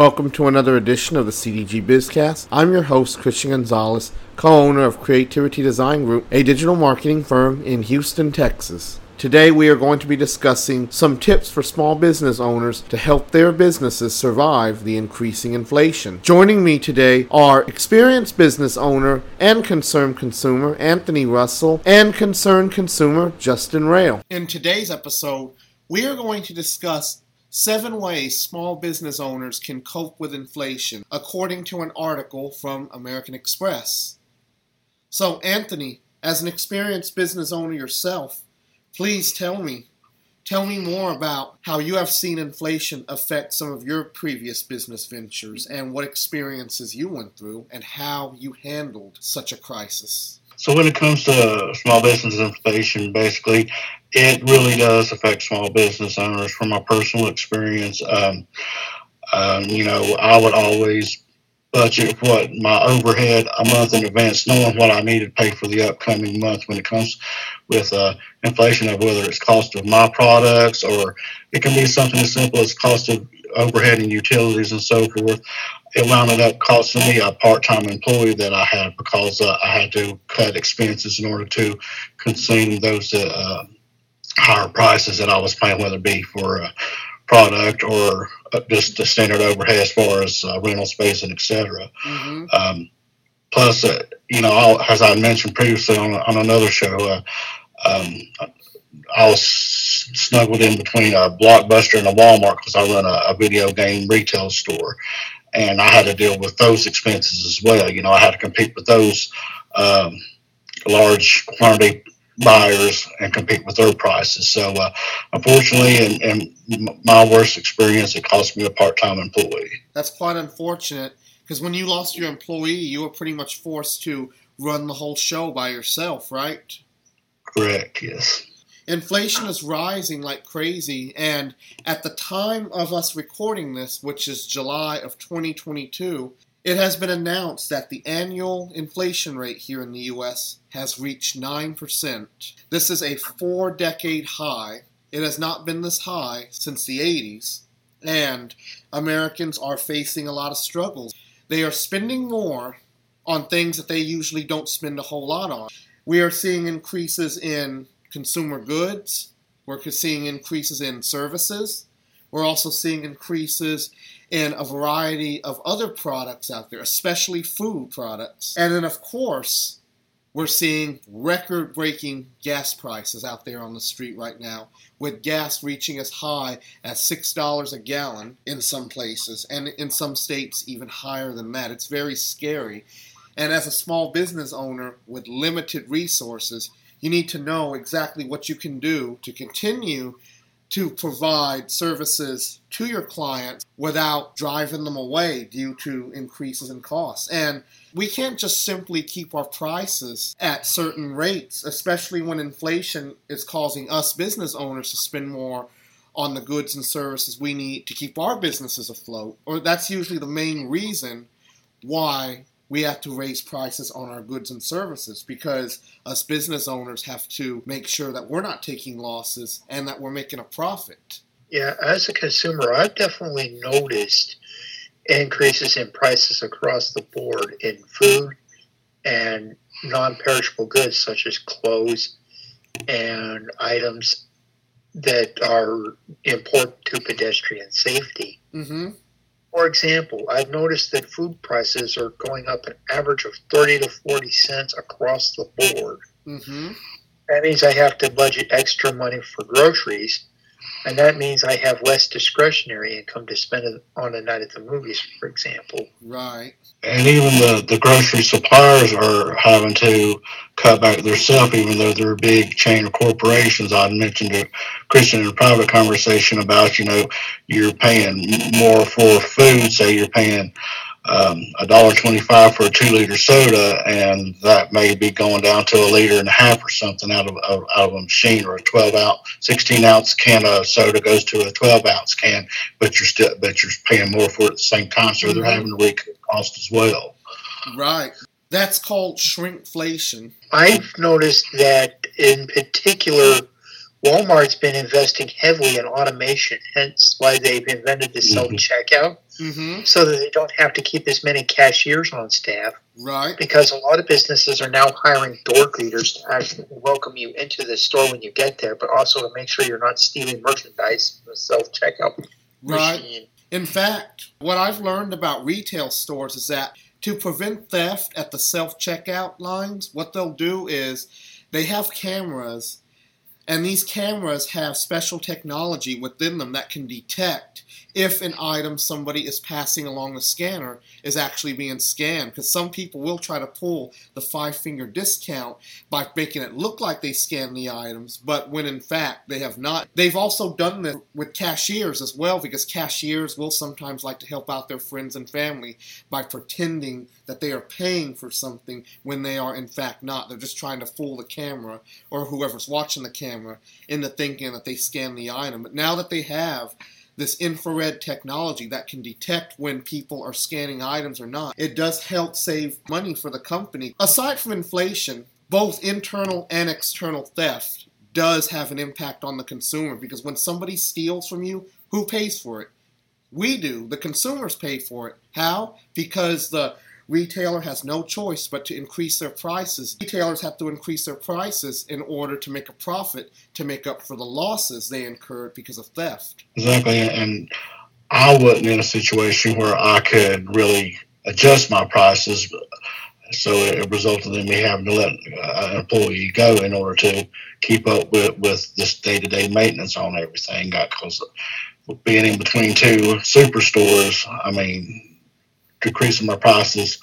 Welcome to another edition of the CDG Bizcast. I'm your host, Christian Gonzalez, co owner of Creativity Design Group, a digital marketing firm in Houston, Texas. Today, we are going to be discussing some tips for small business owners to help their businesses survive the increasing inflation. Joining me today are experienced business owner and concerned consumer Anthony Russell and concerned consumer Justin Rail. In today's episode, we are going to discuss Seven ways small business owners can cope with inflation, according to an article from American Express. So, Anthony, as an experienced business owner yourself, please tell me, tell me more about how you have seen inflation affect some of your previous business ventures and what experiences you went through and how you handled such a crisis. So when it comes to small business inflation, basically, it really does affect small business owners. From my personal experience, um, um, you know, I would always budget what my overhead a month in advance, knowing what I need to pay for the upcoming month when it comes with uh, inflation of whether it's cost of my products or it can be something as simple as cost of overhead and utilities and so forth it wound up costing me a part-time employee that I had because uh, I had to cut expenses in order to consume those uh, higher prices that I was paying, whether it be for a product or uh, just the standard overhead as far as uh, rental space and etc. Mm-hmm. Um, plus, uh, you know, I'll, as I mentioned previously on, on another show, uh, um, I was snuggled in between a Blockbuster and a Walmart because I run a, a video game retail store and I had to deal with those expenses as well. You know, I had to compete with those um, large quantity buyers and compete with their prices. So, uh, unfortunately, in, in, my worst experience, it cost me a part-time employee. That's quite unfortunate because when you lost your employee, you were pretty much forced to run the whole show by yourself, right? Correct. Yes. Inflation is rising like crazy, and at the time of us recording this, which is July of 2022, it has been announced that the annual inflation rate here in the US has reached 9%. This is a four decade high. It has not been this high since the 80s, and Americans are facing a lot of struggles. They are spending more on things that they usually don't spend a whole lot on. We are seeing increases in consumer goods. We're seeing increases in services. We're also seeing increases in a variety of other products out there, especially food products. And then, of course, we're seeing record breaking gas prices out there on the street right now, with gas reaching as high as $6 a gallon in some places, and in some states, even higher than that. It's very scary. And as a small business owner with limited resources, you need to know exactly what you can do to continue to provide services to your clients without driving them away due to increases in costs. And we can't just simply keep our prices at certain rates, especially when inflation is causing us business owners to spend more on the goods and services we need to keep our businesses afloat. Or that's usually the main reason why we have to raise prices on our goods and services because us business owners have to make sure that we're not taking losses and that we're making a profit. Yeah, as a consumer, I've definitely noticed increases in prices across the board in food and non perishable goods such as clothes and items that are important to pedestrian safety. Mm-hmm. For example, I've noticed that food prices are going up an average of 30 to 40 cents across the board. Mm-hmm. That means I have to budget extra money for groceries and that means I have less discretionary income to spend on a night at the movies, for example. Right. And even the, the grocery suppliers are having to cut back their stuff, even though they're a big chain of corporations. I mentioned to Christian in a private conversation about, you know, you're paying more for food, say you're paying um, a dollar twenty-five for a two-liter soda, and that may be going down to a liter and a half or something out of, of out of a machine, or a twelve ounce, sixteen ounce can of soda goes to a twelve ounce can, but you're still but you're paying more for it at the same time, so they're having to recoup cost as well. Right. That's called shrinkflation. I've noticed that in particular, Walmart's been investing heavily in automation, hence why they've invented the self checkout. Mm-hmm Mm-hmm. so that they don't have to keep as many cashiers on staff. Right. Because a lot of businesses are now hiring door greeters to actually welcome you into the store when you get there, but also to make sure you're not stealing merchandise from the self checkout Right. machine. In fact, what I've learned about retail stores is that to prevent theft at the self checkout lines, what they'll do is they have cameras, and these cameras have special technology within them that can detect if an item somebody is passing along the scanner is actually being scanned. Because some people will try to pull the five finger discount by making it look like they scan the items, but when in fact they have not. They've also done this with cashiers as well, because cashiers will sometimes like to help out their friends and family by pretending that they are paying for something when they are in fact not. They're just trying to fool the camera or whoever's watching the camera into thinking that they scan the item. But now that they have this infrared technology that can detect when people are scanning items or not. It does help save money for the company. Aside from inflation, both internal and external theft does have an impact on the consumer because when somebody steals from you, who pays for it? We do. The consumers pay for it. How? Because the retailer has no choice but to increase their prices. Retailers have to increase their prices in order to make a profit to make up for the losses they incurred because of theft. Exactly. And I wasn't in a situation where I could really adjust my prices. So it resulted in me having to let an employee go in order to keep up with, with this day to day maintenance on everything. Because being in between two superstores, I mean, decreasing my prices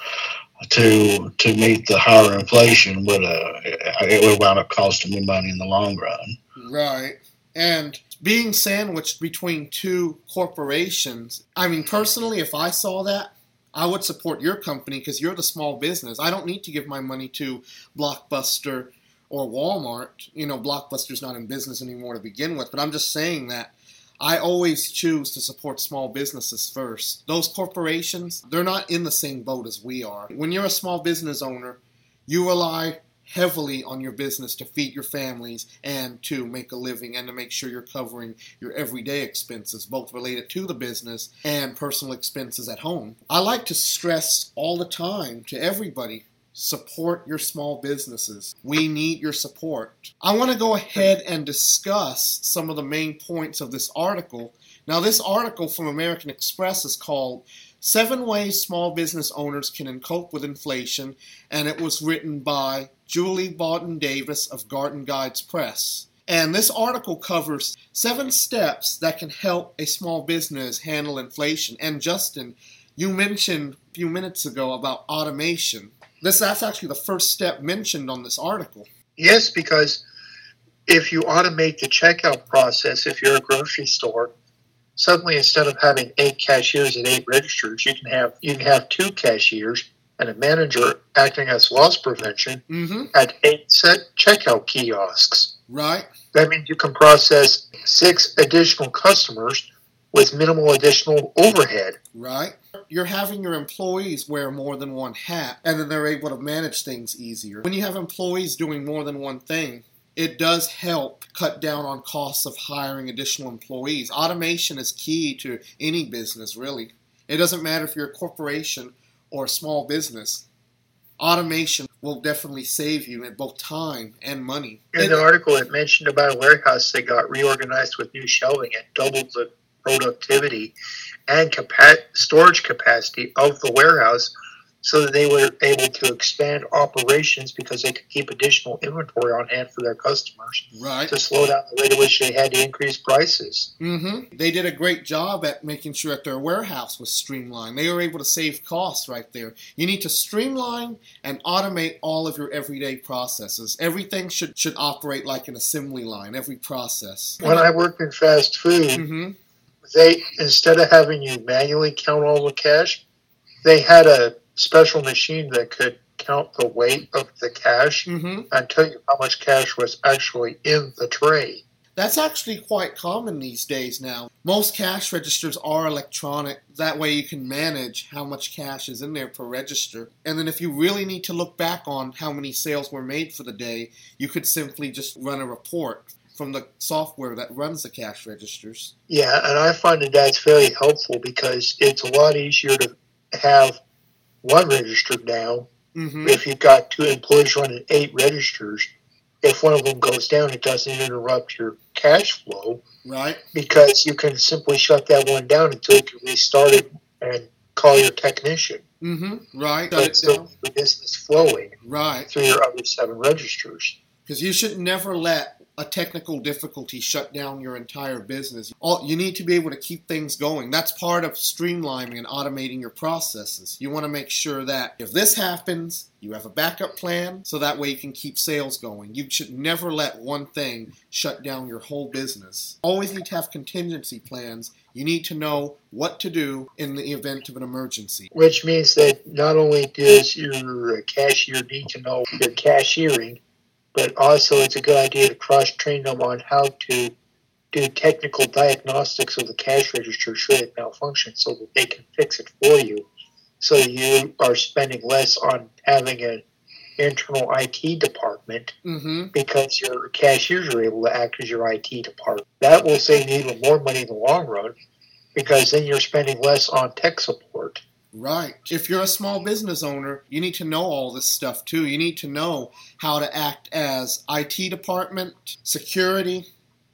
to to meet the higher inflation would uh, it would wind up costing me money in the long run. Right. And being sandwiched between two corporations, I mean, personally, if I saw that, I would support your company because you're the small business. I don't need to give my money to Blockbuster or Walmart. You know, Blockbuster's not in business anymore to begin with, but I'm just saying that I always choose to support small businesses first. Those corporations, they're not in the same boat as we are. When you're a small business owner, you rely heavily on your business to feed your families and to make a living and to make sure you're covering your everyday expenses, both related to the business and personal expenses at home. I like to stress all the time to everybody support your small businesses. We need your support. I want to go ahead and discuss some of the main points of this article. Now, this article from American Express is called Seven Ways Small Business Owners Can Cope with Inflation, and it was written by Julie Bawden Davis of Garden Guides Press. And this article covers seven steps that can help a small business handle inflation. And Justin, you mentioned a few minutes ago about automation. This that's actually the first step mentioned on this article. Yes, because if you automate the checkout process, if you're a grocery store, suddenly instead of having eight cashiers and eight registers, you can have you can have two cashiers and a manager acting as loss prevention Mm-hmm. at eight set checkout kiosks. Right. That means you can process six additional customers with minimal additional overhead. Right. You're having your employees wear more than one hat, and then they're able to manage things easier. When you have employees doing more than one thing, it does help cut down on costs of hiring additional employees. Automation is key to any business, really. It doesn't matter if you're a corporation or a small business. Automation will definitely save you in both time and money. In the article, it mentioned about a warehouse that got reorganized with new shelving It doubled the productivity and capa- storage capacity of the warehouse so that they were able to expand operations because they could keep additional inventory on hand for their customers Right. to slow down the rate at which they had to increase prices. Mm-hmm. They did a great job at making sure that their warehouse was streamlined. They were able to save costs right there. You need to streamline and automate all of your everyday processes. Everything should should operate like an assembly line. Every process. When I worked in fast food, Mm-hmm. They instead of having you manually count all the cash, they had a special machine that could count the weight of the cash Mm-hmm. and tell you how much cash was actually in the tray. That's actually quite common these days now. Most cash registers are electronic. That way you can manage how much cash is in there per register. And then if you really need to look back on how many sales were made for the day, you could simply just run a report. From the software that runs the cash registers. Yeah, and I find that that's very helpful because it's a lot easier to have one register now. Mm-hmm. If you've got two employees running eight registers, if one of them goes down, it doesn't interrupt your cash flow Right. because you can simply shut that one down until you can restart it and call your technician. Mm-hmm. Right. So it's it down. the business flowing Right. through your other seven registers. Because you should never let a technical difficulty shut down your entire business. All, you need to be able to keep things going. That's part of streamlining and automating your processes. You want to make sure that if this happens, you have a backup plan so that way you can keep sales going. You should never let one thing shut down your whole business. Always need to have contingency plans. You need to know what to do in the event of an emergency. Which means that not only does your cashier need to know your cashiering, but also it's a good idea to cross train them on how to do technical diagnostics of the cash register should it malfunction so that they can fix it for you. So you are spending less on having an internal IT department Mm-hmm. because your cashiers are able to act as your IT department. That will save you even more money in the long run because then you're spending less on tech support. Right. If you're a small business owner, you need to know all this stuff too. You need to know how to act as IT department, security,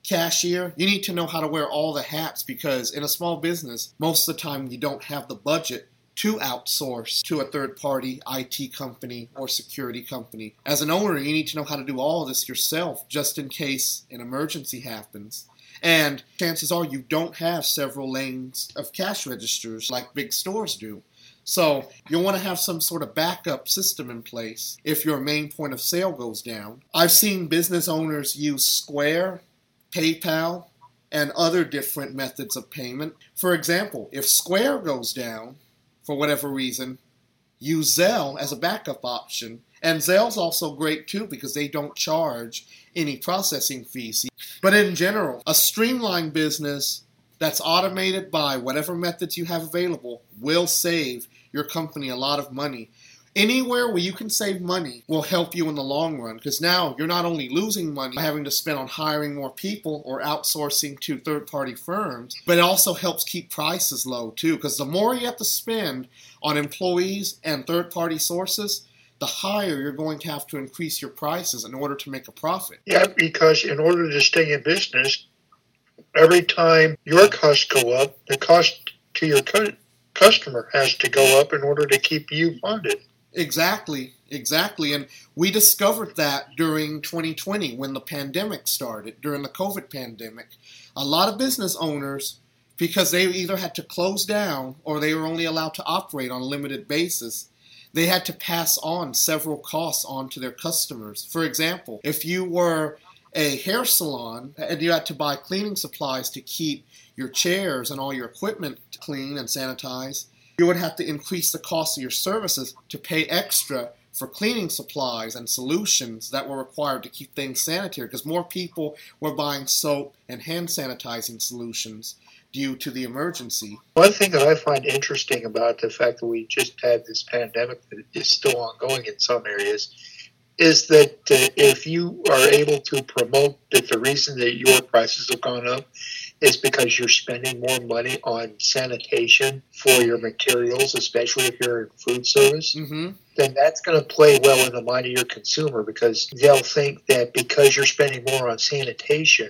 cashier. You need to know how to wear all the hats because in a small business, most of the time you don't have the budget to outsource to a third party IT company or security company. As an owner, you need to know how to do all this yourself just in case an emergency happens. And chances are you don't have several lanes of cash registers like big stores do. So you'll want to have some sort of backup system in place if your main point of sale goes down. I've seen business owners use Square, PayPal, and other different methods of payment. For example, if Square goes down for whatever reason, use Zelle as a backup option. And Zelle's also great too because they don't charge any processing fees. But in general, a streamlined business that's automated by whatever methods you have available will save your company a lot of money. Anywhere where you can save money will help you in the long run because now you're not only losing money by having to spend on hiring more people or outsourcing to third party firms, but it also helps keep prices low too because the more you have to spend on employees and third party sources, the higher you're going to have to increase your prices in order to make a profit. Yeah, because in order to stay in business, every time your costs go up, the cost to your cu- customer has to go up in order to keep you funded. Exactly, exactly. And we discovered that during 2020 when the pandemic started, during the COVID pandemic. A lot of business owners, because they either had to close down or they were only allowed to operate on a limited basis, they had to pass on several costs on to their customers. For example, if you were a hair salon and you had to buy cleaning supplies to keep your chairs and all your equipment clean and sanitized, you would have to increase the cost of your services to pay extra for cleaning supplies and solutions that were required to keep things sanitary because more people were buying soap and hand sanitizing solutions due to the emergency. One thing that I find interesting about the fact that we just had this pandemic that is still ongoing in some areas is that uh, if you are able to promote that the reason that your prices have gone up is because you're spending more money on sanitation for your materials, especially if you're in food service, Mm-hmm. then that's going to play well in the mind of your consumer because they'll think that because you're spending more on sanitation,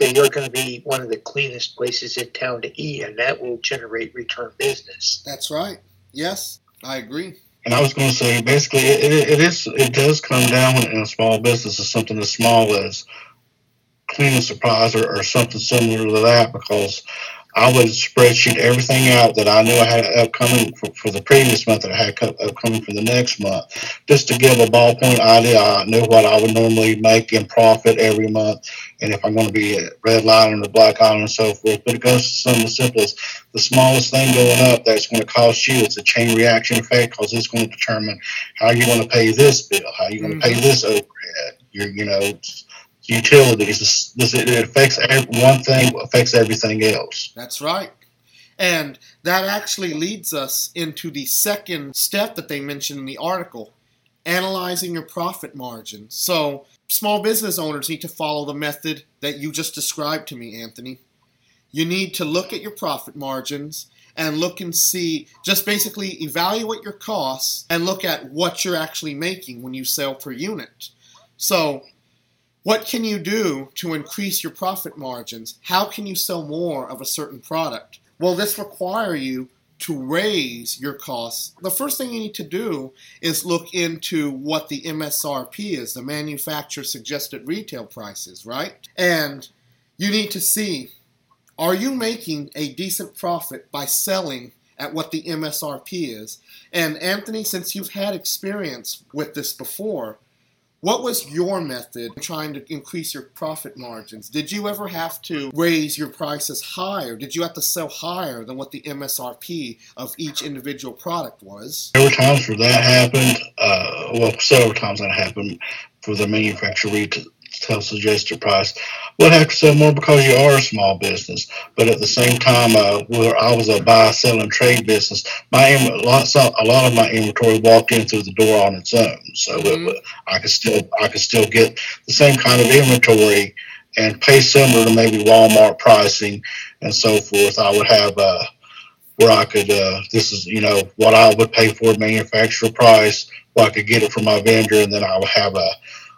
that you're going to be one of the cleanest places in town to eat, and that will generate return business. That's right. Yes, I agree. And I was going to say, basically, it, it, it is it does come down in a small business to something as small as cleaning supplies or, or something similar to that, because I would spreadsheet everything out that I knew I had upcoming for, for the previous month that I had co- upcoming for the next month, just to give a ballpoint idea. I knew what I would normally make in profit every month, and if I'm going to be at red line or black line and so forth. But it goes to some of the simplest, the smallest thing going up that's going to cost you. It's a chain reaction effect because it's going to determine how you're going to pay this bill, how you're going to pay mm-hmm. this overhead. Your, you know, utilities. It affects one thing affects everything else. That's right. And that actually leads us into the second step that they mentioned in the article analyzing your profit margins. So, small business owners need to follow the method that you just described to me, Anthony. You need to look at your profit margins and look and see, just basically evaluate your costs and look at what you're actually making when you sell per unit. So, what can you do to increase your profit margins? How can you sell more of a certain product? Will this require you to raise your costs? The first thing you need to do is look into what the MSRP is, the manufacturer suggested retail prices, right? And you need to see are you making a decent profit by selling at what the MSRP is? And Anthony, since you've had experience with this before, what was your method trying to increase your profit margins? Did you ever have to raise your prices higher? Did you have to sell higher than what the MSRP of each individual product was? There were times where that happened. Uh, well, several times that happened for the manufacturer tell suggested price. We'll have to sell more because you are a small business. But at the same time, uh, where I was a buy, sell, and trade business, my a lot, a lot of my inventory walked in through the door on its own. So mm-hmm. it, I could still I could still get the same kind of inventory and pay similar to maybe Walmart pricing and so forth. I would have uh, where I could uh, this is you know what I would pay for manufacturer price, where I could get it from my vendor, and then I would have a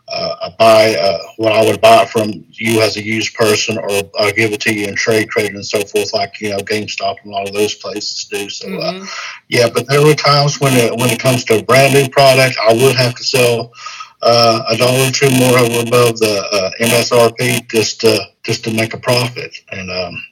uh, I buy uh, what I would buy from you as a used person, or I'll give it to you in trade credit and so forth, like you know GameStop and a lot of those places do. So, uh, mm-hmm. uh, yeah, but there were times when it, when it comes to a brand new product, I would have to sell uh, a dollar or two more above the uh, MSRP just to just to make a profit. And um,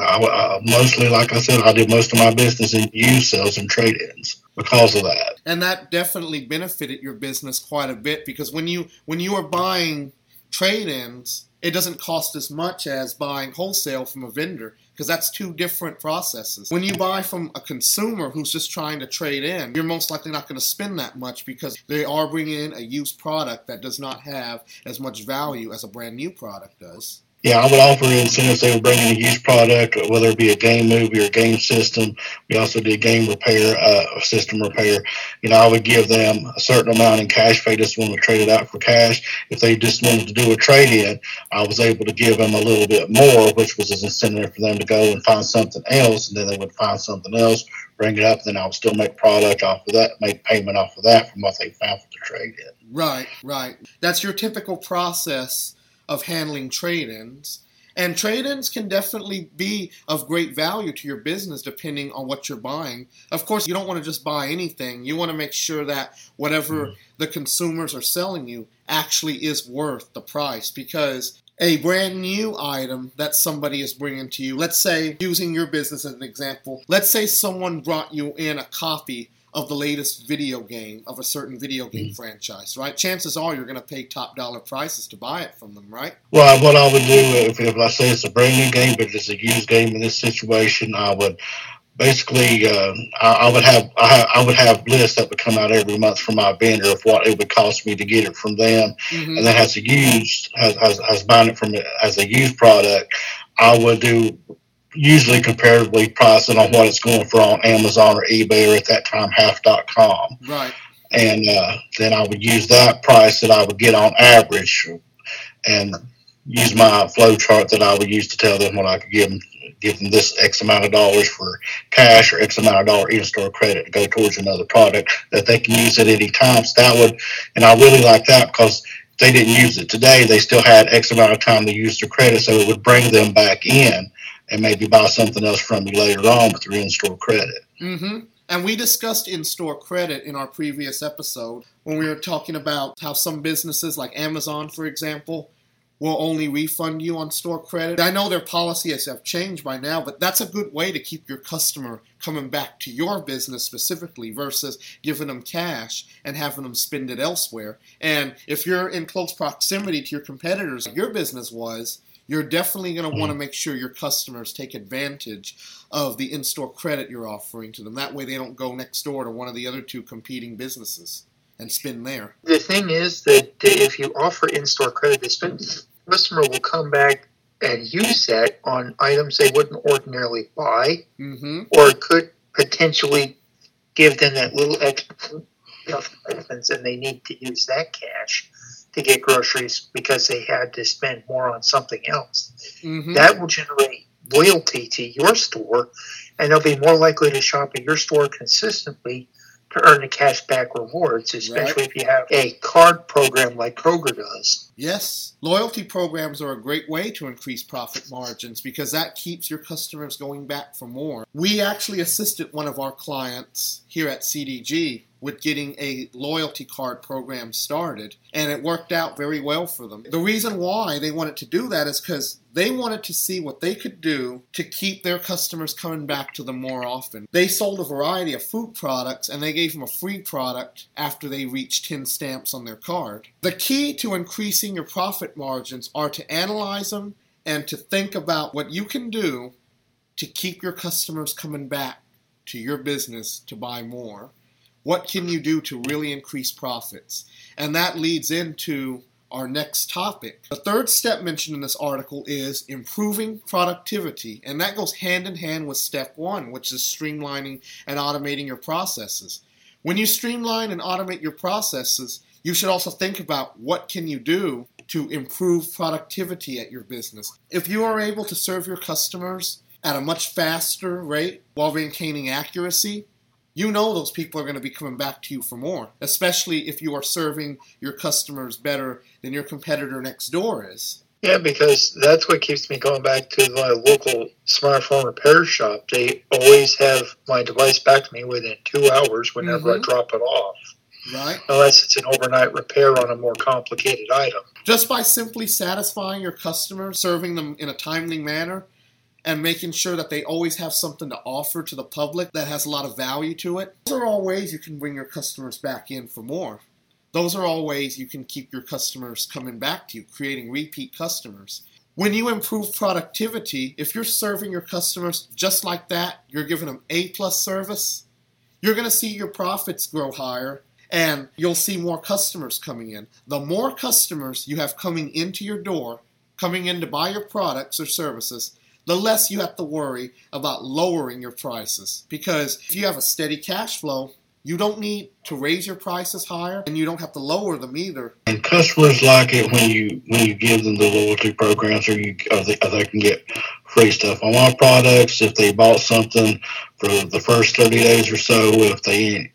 I, I, mostly, like I said, I did most of my business in used sales and trade-ins because of that. And that definitely benefited your business quite a bit because when you when you are buying trade-ins, it doesn't cost as much as buying wholesale from a vendor because that's two different processes. When you buy from a consumer who's just trying to trade in, you're most likely not going to spend that much because they are bringing in a used product that does not have as much value as a brand new product does. Yeah, I would offer incentives. They would bring in a used product, whether it be a game movie or game system. We also did game repair, uh, system repair. You know, I would give them a certain amount in cash if they just wanted to trade it out for cash. If they just wanted to do a trade in, I was able to give them a little bit more, which was an incentive for them to go and find something else. And then they would find something else, bring it up, then I would still make product off of that, make payment off of that from what they found for the trade in. Right, right. That's your typical process of handling trade ins. And trade ins can definitely be of great value to your business depending on what you're buying. Of course, you don't want to just buy anything. You want to make sure that whatever mm. the consumers are selling you actually is worth the price because a brand new item that somebody is bringing to you, let's say, using your business as an example, let's say someone brought you in a copy of the latest video game of a certain video game mm-hmm. franchise, right? Chances are you're going to pay top dollar prices to buy it from them, right? Well, what I would do if, if I say it's a brand new game, but it's a used game in this situation, I would basically uh, I, I, would have I, I, would have lists that would come out every month from my vendor of what it would cost me to get it from them, mm-hmm. and then as a used as, as, as buying it from as a used product, I would do usually comparatively pricing on what it's going for on Amazon or eBay or at that time half.com. Right. And uh, then I would use that price that I would get on average and use my flow chart that I would use to tell them what I could give them give them this X amount of dollars for cash or X amount of dollar in store credit to go towards another product that they can use at any time. So that would, and I really like that because they didn't use it today, they still had X amount of time to use their credit, so it would bring them back in and maybe buy something else from you later on with your in-store credit. Mm-hmm. And we discussed in-store credit in our previous episode when we were talking about how some businesses, like Amazon, for example, will only refund you on store credit. I know their policies have changed by now, but that's a good way to keep your customer coming back to your business specifically versus giving them cash and having them spend it elsewhere. And if you're in close proximity to your competitors, your business was, you're definitely going to want to mm. make sure your customers take advantage of the in-store credit you're offering to them. That way, they don't go next door to one of the other two competing businesses and spend there. The thing is that if you offer in-store credit, the customer will come back and use that on items they wouldn't ordinarily buy, mm-hmm. or could potentially give them that little extra health vitamins and they need to use that cash to get groceries because they had to spend more on something else. Mm-hmm. That will generate loyalty to your store and they'll be more likely to shop at your store consistently to earn the cash back rewards, especially if you have a card program like Kroger does. Yes, loyalty programs are a great way to increase profit margins because that keeps your customers going back for more. We actually assisted one of our clients here at CDG with getting a loyalty card program started, and it worked out very well for them. The reason why they wanted to do that is because they wanted to see what they could do to keep their customers coming back to them more often. They sold a variety of food products and they gave them a free product after they reached 10 stamps on their card. The key to increasing your profit margins are to analyze them and to think about what you can do to keep your customers coming back to your business to buy more. What can you do to really increase profits? And that leads into our next topic. The third step mentioned in this article is improving productivity, and that goes hand in hand with step one, which is streamlining and automating your processes. When you streamline and automate your processes, you should also think about what can you do to improve productivity at your business. If you are able to serve your customers at a much faster rate while maintaining accuracy, you know those people are going to be coming back to you for more, especially if you are serving your customers better than your competitor next door is. Yeah, because that's what keeps me going back to my local smartphone repair shop. They always have my device back to me within two hours whenever Mhm. I drop it off, Right? unless it's an overnight repair on a more complicated item. Just by simply satisfying your customers, serving them in a timely manner, and making sure that they always have something to offer to the public that has a lot of value to it, those are all ways you can bring your customers back in for more. Those are all ways you can keep your customers coming back to you, creating repeat customers. When you improve productivity, if you're serving your customers just like that, you're giving them A plus service, you're going to see your profits grow higher and you'll see more customers coming in. The more customers you have coming into your door, coming in to buy your products or services, the less you have to worry about lowering your prices. Because if you have a steady cash flow, you don't need to raise your prices higher and you don't have to lower them either. And customers like it when you when you give them the loyalty programs, or you or they, or they can get free stuff on our products if they bought something for the first thirty days or so. If they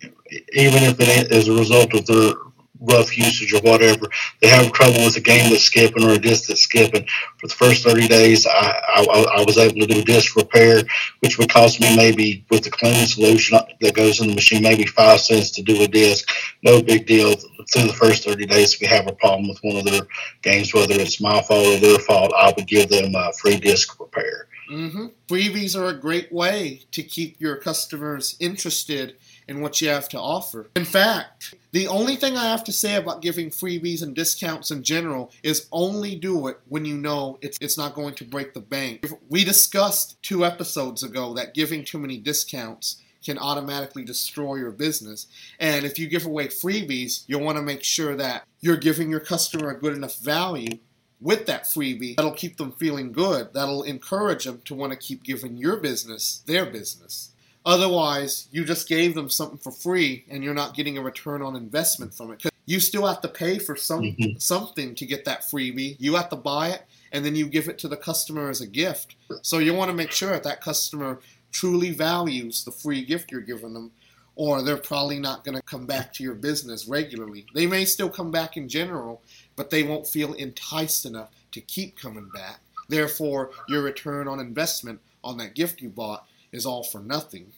even if it is a result of their rough usage or whatever, they have trouble with a game that's skipping or a disc that's skipping. For the first 30 days, I, I, I was able to do disc repair, which would cost me maybe with the cleaning solution that goes in the machine, maybe five cents to do a disc. No big deal. Through the first 30 days, if we have a problem with one of their games, whether it's my fault or their fault, I would give them a free disc repair. Mm-hmm. Freebies are a great way to keep your customers interested in what you have to offer. In fact, the only thing I have to say about giving freebies and discounts in general is only do it when you know it's it's not going to break the bank. We discussed two episodes ago that giving too many discounts can automatically destroy your business. And if you give away freebies, you'll want to make sure that you're giving your customer a good enough value with that freebie that'll keep them feeling good, that'll encourage them to want to keep giving your business their business. Otherwise, you just gave them something for free and you're not getting a return on investment from it. You still have to pay for some Mhm. something to get that freebie. You have to buy it and then you give it to the customer as a gift. So you want to make sure that that customer truly values the free gift you're giving them or they're probably not going to come back to your business regularly. They may still come back in general, but they won't feel enticed enough to keep coming back. Therefore, your return on investment on that gift you bought is all for nothing.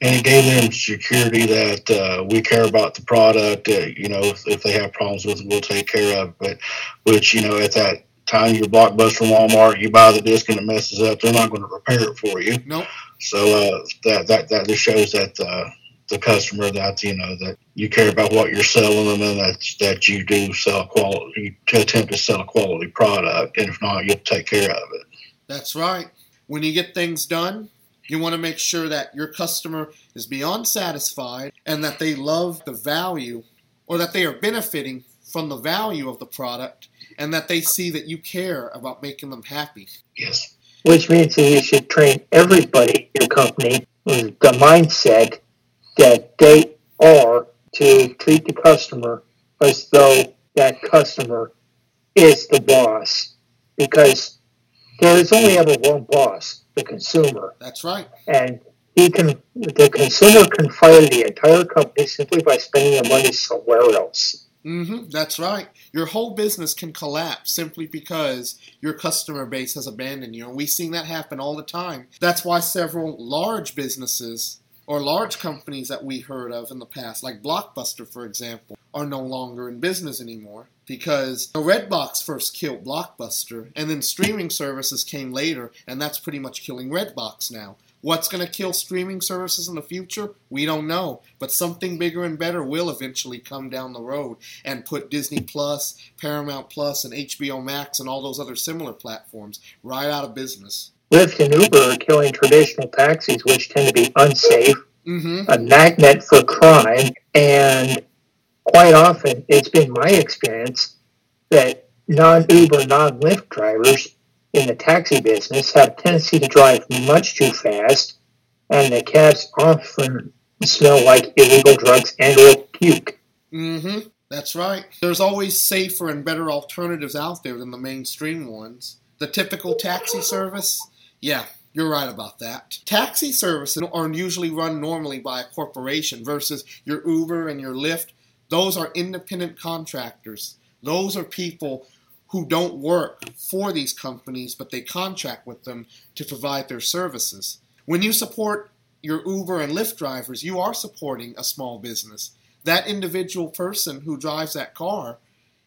and it gave them security that uh, we care about the product. Uh, you know, if, if they have problems with it, we'll take care of it. Which you know, at that time, your Blockbuster from Walmart, you buy the disc and it messes up, they're not going to repair it for you. Nope. So uh, that that that just shows that uh, the customer that you know that you care about what you're selling them and that that you do sell quality, to attempt to sell a quality product, and if not, you'll take care of it. That's right. When you get things done, you want to make sure that your customer is beyond satisfied and that they love the value or that they are benefiting from the value of the product and that they see that you care about making them happy. Yes. Which means that you should train everybody in your company with the mindset that they are to treat the customer as though that customer is the boss because there is only ever one boss, the consumer. That's right. And he can the consumer can fire the entire company simply by spending the money somewhere else. Mm-hmm, that's right. Your whole business can collapse simply because your customer base has abandoned you. And we've seen that happen all the time. That's why several large businesses or large companies that we heard of in the past, like Blockbuster, for example, are no longer in business anymore because the Redbox first killed Blockbuster, and then streaming services came later, and that's pretty much killing Redbox now. What's going to kill streaming services in the future? We don't know. But something bigger and better will eventually come down the road and put Disney Plus, Paramount Plus, and HBO Max and all those other similar platforms right out of business. Lyft and Uber are killing traditional taxis, which tend to be unsafe, Mm-hmm. a magnet for crime, and quite often it's been my experience that non Uber, non Lyft drivers in the taxi business have a tendency to drive much too fast, and the cabs often smell like illegal drugs and or puke. Mm-hmm. That's right. There's always safer and better alternatives out there than the mainstream ones. The typical taxi service? Yeah, you're right about that. Taxi services are usually run normally by a corporation versus your Uber and your Lyft. Those are independent contractors. Those are people who don't work for these companies, but they contract with them to provide their services. When you support your Uber and Lyft drivers, you are supporting a small business. That individual person who drives that car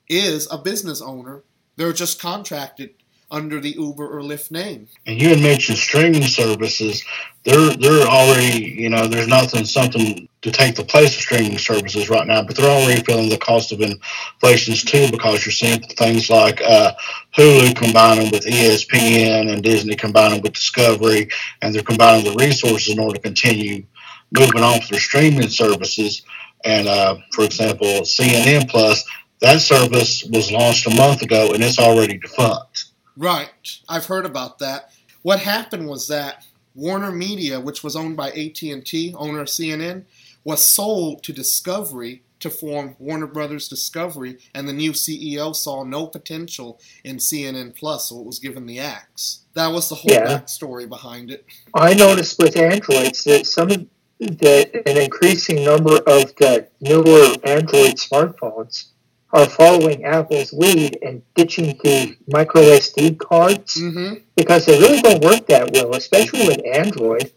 is a business owner. They're just contracted under the Uber or Lyft name. And you had mentioned streaming services. They're they're already you know there's nothing something to take the place of streaming services right now, but they're already feeling the cost of inflations too because you're seeing things like uh, Hulu combining with ESPN and Disney combining with Discovery, and they're combining the resources in order to continue moving on with their streaming services. And uh, for example, CNN Plus, that service was launched a month ago and it's already defunct. Right. I've heard about that. What happened was that Warner Media, which was owned by AT&T, owner of CNN, was sold to Discovery to form Warner Brothers Discovery, and the new CEO saw no potential in CNN Plus, so it was given the axe. That was the whole Yeah. backstory behind it. I noticed with Androids that some of that an increasing number of the newer Android smartphones are following Apple's lead and ditching the micro SD cards Mm-hmm. because they really don't work that well, especially with Android.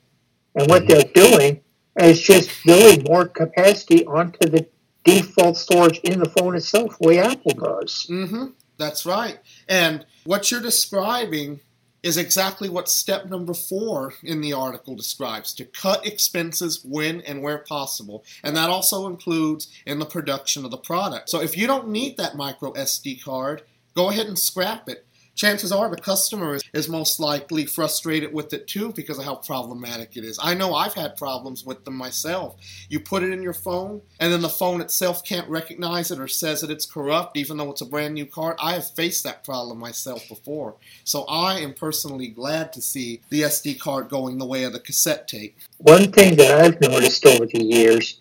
And what Mhm. they're doing is just building more capacity onto the default storage in the phone itself, the way Apple does. Mm-hmm. That's right. And what you're describing is exactly what step number four in the article describes to cut expenses when and where possible. And that also includes in the production of the product. So if you don't need that micro SD card, go ahead and scrap it. Chances are the customer is, most likely frustrated with it too because of how problematic it is. I know I've had problems with them myself. You put it in your phone, and then the phone itself can't recognize it or says that it's corrupt, even though it's a brand new card. I have faced that problem myself before. So I am personally glad to see the SD card going the way of the cassette tape. One thing that I've noticed over the years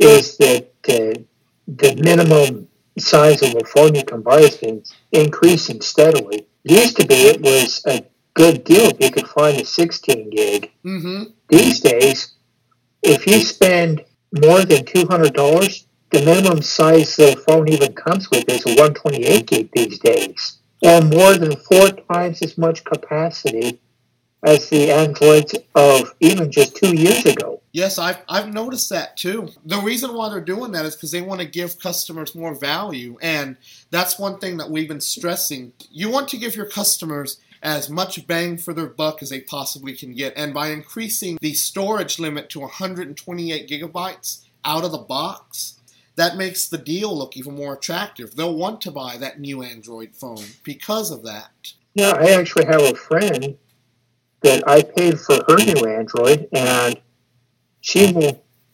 is that uh, the minimum size of a phone you can buy has been increasing steadily. Used to be it was a good deal if you could find a 16 gig. Mm-hmm. These days, if you spend more than $200, the minimum size the phone even comes with is a 128 gig these days, or more than four times as much capacity as the Androids of even just two years ago. Yes, I've, I've noticed that too. The reason why they're doing that is because they want to give customers more value. And that's one thing that we've been stressing. You want to give your customers as much bang for their buck as they possibly can get. And by increasing the storage limit to 128 gigabytes out of the box, that makes the deal look even more attractive. They'll want to buy that new Android phone because of that. Yeah, I actually have a friend that I paid for her new Android, and she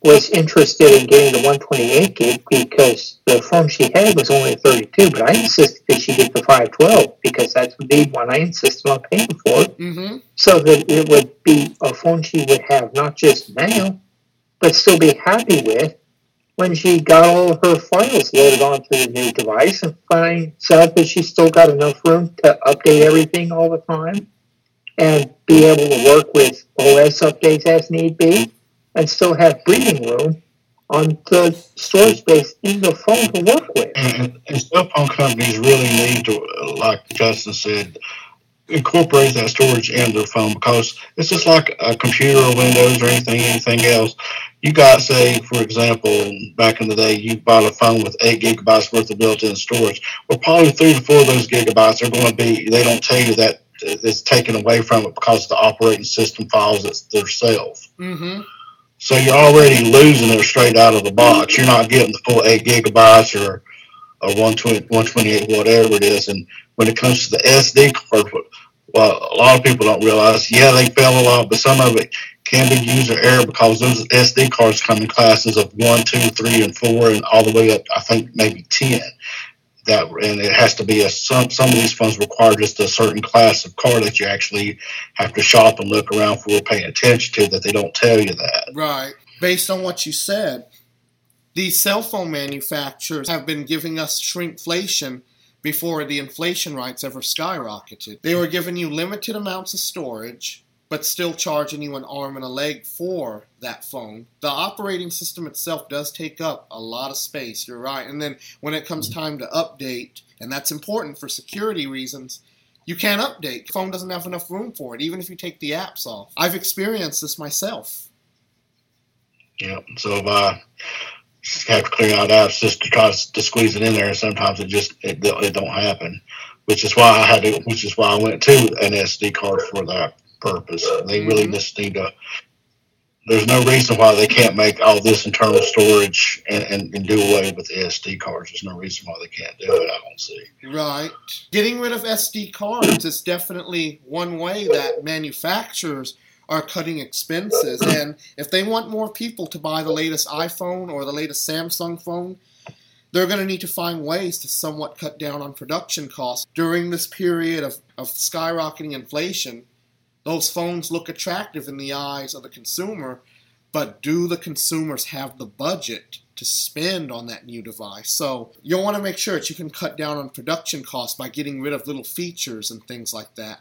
was interested in getting the 128 gig because the phone she had was only 32, but I insisted that she get the 512 because that's the one I insisted on paying for, Mm-hmm. so that it would be a phone she would have not just now, but still be happy with when she got all her files loaded onto the new device and finds out that she's still got enough room to update everything all the time and be able to work with OS updates as need be and still have breathing room on the storage space in the phone to work with. Mm-hmm. And, and cell phone companies really need to, like Justin said, incorporate that storage in their phone because it's just like a computer or Windows or anything anything else. You got say, for example, back in the day, you bought a phone with eight gigabytes worth of built-in storage. Well, probably three to four of those gigabytes are going to be. They don't tell you that it's taken away from it because the operating system files it themselves. Mm-hmm. So you're already losing it straight out of the box. You're not getting the full eight gigabytes or or 120, 128, whatever it is. And when it comes to the SD card, well, a lot of people don't realize, yeah, they fail a lot, but some of it can be user error because those SD cards come in classes of one, two, three, and four, and all the way up, I think, maybe 10. That and it has to be a some some of these phones require just a certain class of car that you actually have to shop and look around for, pay attention to. That they don't tell you that. Right. Based on what you said, these cell phone manufacturers have been giving us shrinkflation before the inflation rates ever skyrocketed. They were giving you limited amounts of storage, but still charging you an arm and a leg for that phone. The operating system itself does take up a lot of space, you're right. And then when it comes time to update, and that's important for security reasons, you can't update. The phone doesn't have enough room for it, even if you take the apps off. I've experienced this myself. Yeah, so if uh, have to clear out apps just to try to squeeze it in there. Sometimes it just it, it don't happen, which is why I had to, which is why I went to an SD card for that purpose. They really mm-hmm. just need to. There's no reason why they can't make all this internal storage and, and, and do away with the SD cards. There's no reason why they can't do it. I don't see. Right. Getting rid of SD cards is definitely one way that manufacturers are cutting expenses. And if they want more people to buy the latest iPhone or the latest Samsung phone, they're going to need to find ways to somewhat cut down on production costs. During this period of, of skyrocketing inflation, those phones look attractive in the eyes of the consumer, but do the consumers have the budget to spend on that new device? So you'll want to make sure that you can cut down on production costs by getting rid of little features and things like that.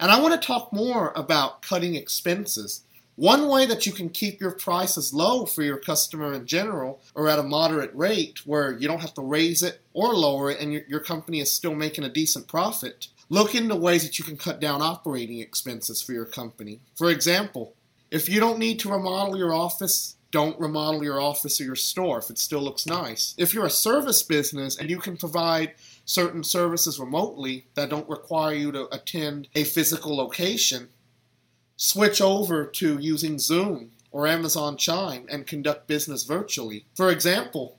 And I want to talk more about cutting expenses. One way that you can keep your prices low for your customer in general or at a moderate rate where you don't have to raise it or lower it and your, your company is still making a decent profit. Look into ways that you can cut down operating expenses for your company. For example, if you don't need to remodel your office, don't remodel your office or your store if it still looks nice. If you're a service business and you can provide certain services remotely that don't require you to attend a physical location, switch over to using Zoom or Amazon Chime and conduct business virtually. For example,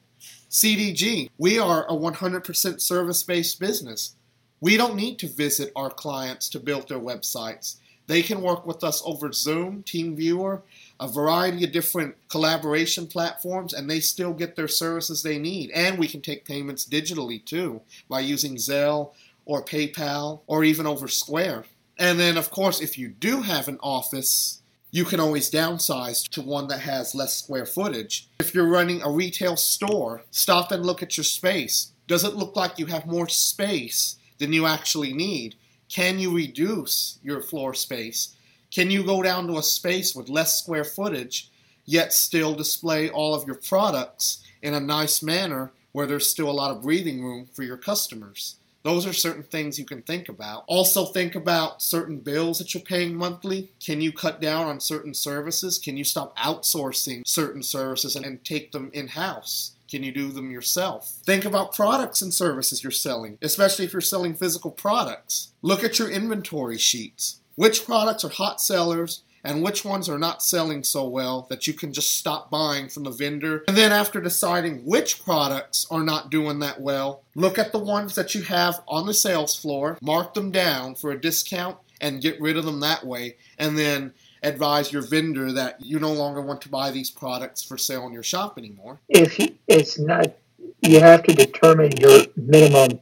CDG, we are a 100% service based business. We don't need to visit our clients to build their websites. They can work with us over Zoom, TeamViewer, a variety of different collaboration platforms, and they still get their services they need. And we can take payments digitally too by using Zelle or PayPal or even over Square. And then, of course, if you do have an office, you can always downsize to one that has less square footage. If you're running a retail store, stop and look at your space. Does it look like you have more space than you actually need? Can you reduce your floor space? Can you go down to a space with less square footage, yet still display all of your products in a nice manner where there's still a lot of breathing room for your customers? Those are certain things you can think about. Also, think about certain bills that you're paying monthly. Can you cut down on certain services? Can you stop outsourcing certain services and take them in house? Can you do them yourself? Think about products and services you're selling, especially if you're selling physical products. Look at your inventory sheets. Which products are hot sellers and which ones are not selling so well that you can just stop buying from the vendor. And then, after deciding which products are not doing that well, look at the ones that you have on the sales floor, mark them down for a discount, and get rid of them that way. And then advise your vendor that you no longer want to buy these products for sale in your shop anymore. If it's not, you have to determine your minimum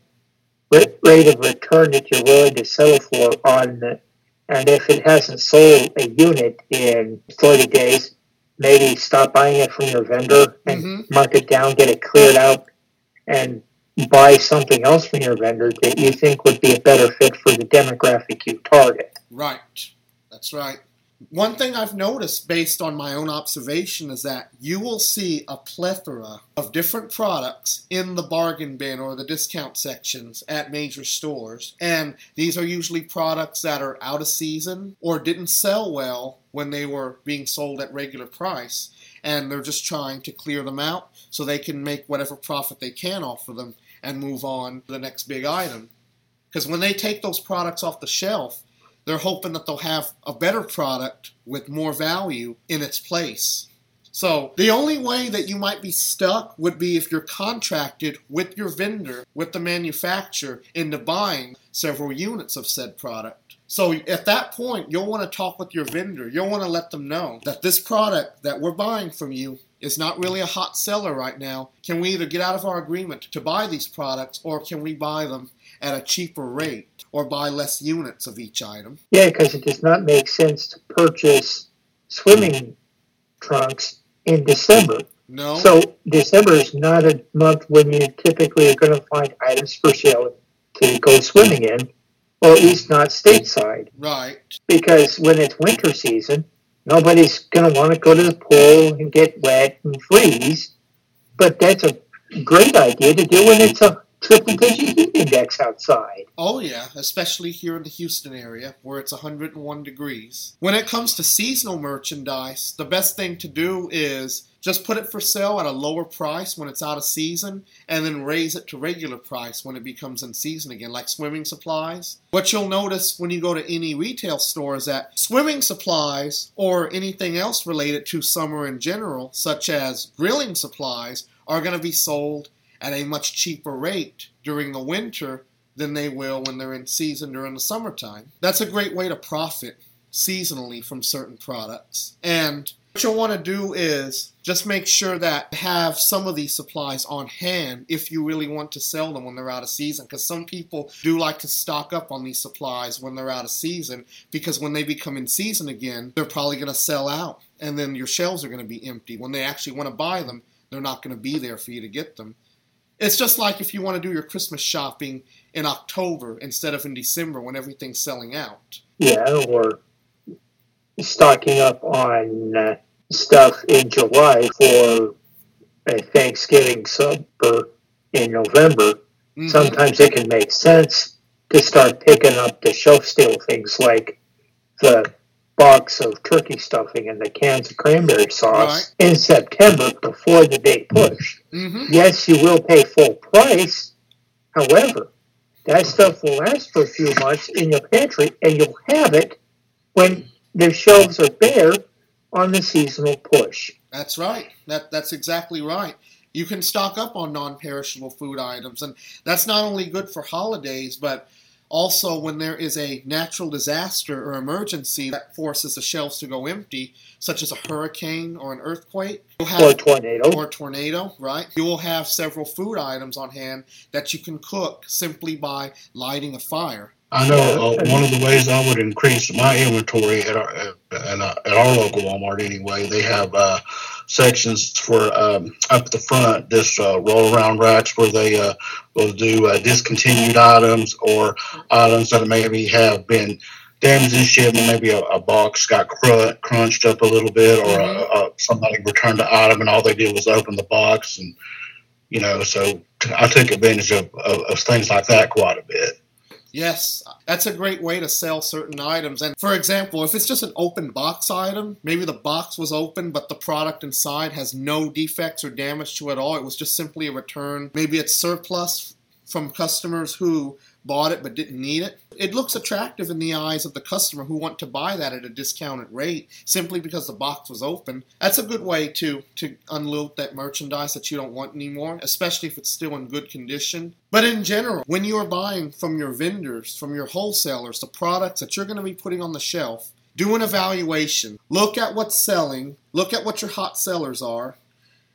rate of return that you're willing to settle for on the, and if it hasn't sold a unit in 30 days, maybe stop buying it from your vendor and Mhm. mark it down, get it cleared out, and buy something else from your vendor that you think would be a better fit for the demographic you target. Right. That's right. One thing I've noticed based on my own observation is that you will see a plethora of different products in the bargain bin or the discount sections at major stores. And these are usually products that are out of season or didn't sell well when they were being sold at regular price. And they're just trying to clear them out so they can make whatever profit they can off of them and move on to the next big item. Because when they take those products off the shelf, they're hoping that they'll have a better product with more value in its place. So the only way that you might be stuck would be if you're contracted with your vendor, with the manufacturer, into buying several units of said product. So at that point, you'll want to talk with your vendor. You'll want to let them know that this product that we're buying from you is not really a hot seller right now. Can we either get out of our agreement to buy these products or can we buy them at a cheaper rate or buy less units of each item? Yeah, because it does not make sense to purchase swimming trunks in December. No. So December is not a month when you typically are going to find items for sale to go swimming in, or at least not stateside. right. Because when it's winter season, nobody's going to want to go to the pool and get wet and freeze. But that's a great idea to do when it's a triple digit heat index outside. Oh, yeah, especially here in the Houston area where it's 101 degrees. When it comes to seasonal merchandise, the best thing to do is just put it for sale at a lower price when it's out of season and then raise it to regular price when it becomes in season again, like swimming supplies. What you'll notice when you go to any retail store is that swimming supplies or anything else related to summer in general, such as grilling supplies, are going to be sold at a much cheaper rate during the winter than they will when they're in season during the summertime. That's a great way to profit seasonally from certain products. And what you'll want to do is just make sure that have some of these supplies on hand if you really want to sell them when they're out of season. Because some people do like to stock up on these supplies when they're out of season, because when they become in season again, they're probably going to sell out. And then your shelves are going to be empty. When they actually want to buy them, they're not going to be there for you to get them. It's just like if you want to do your Christmas shopping in October instead of in December when everything's selling out. Yeah, or stocking up on uh, stuff in July for a Thanksgiving supper in November. Mhm. Sometimes it can make sense to start picking up the shelf stale things like the box of turkey stuffing and the cans of cranberry sauce in September before the big push. Mhm. Yes, you will pay full price. However, that stuff will last for a few months in your pantry and you'll have it when the shelves are bare on the seasonal push. That's right. That that's exactly right. You can stock up on non-perishable food items, and that's not only good for holidays, but also when there is a natural disaster or emergency that forces the shelves to go empty, such as a hurricane or an earthquake. You'll have Or a tornado. or tornado, right? You will have several food items on hand that you can cook simply by lighting a fire. I know uh, one of the ways I would increase my inventory at our at, at our- local Walmart anyway. They have uh, sections for um, up the front, just uh, roll around racks where they uh, will do uh, discontinued items or items that maybe have been damaged in shipment. Maybe a, a box got cr- crunched up a little bit, or Mhm. a, a, somebody returned the item and all they did was open the box, and you know, so t- I took advantage of, of, of things like that quite a bit. Yes, that's a great way to sell certain items. And for example, if it's just an open box item, maybe the box was open, but the product inside has no defects or damage to it all. It was just simply a return. Maybe it's surplus from customers who bought it but didn't need it. It looks attractive in the eyes of the customer who want to buy that at a discounted rate simply because the box was open. That's a good way to to unload that merchandise that you don't want anymore, especially if it's still in good condition. But in general, when you are buying from your vendors, from your wholesalers, the products that you're going to be putting on the shelf, do an evaluation. Look at what's selling, look at what your hot sellers are,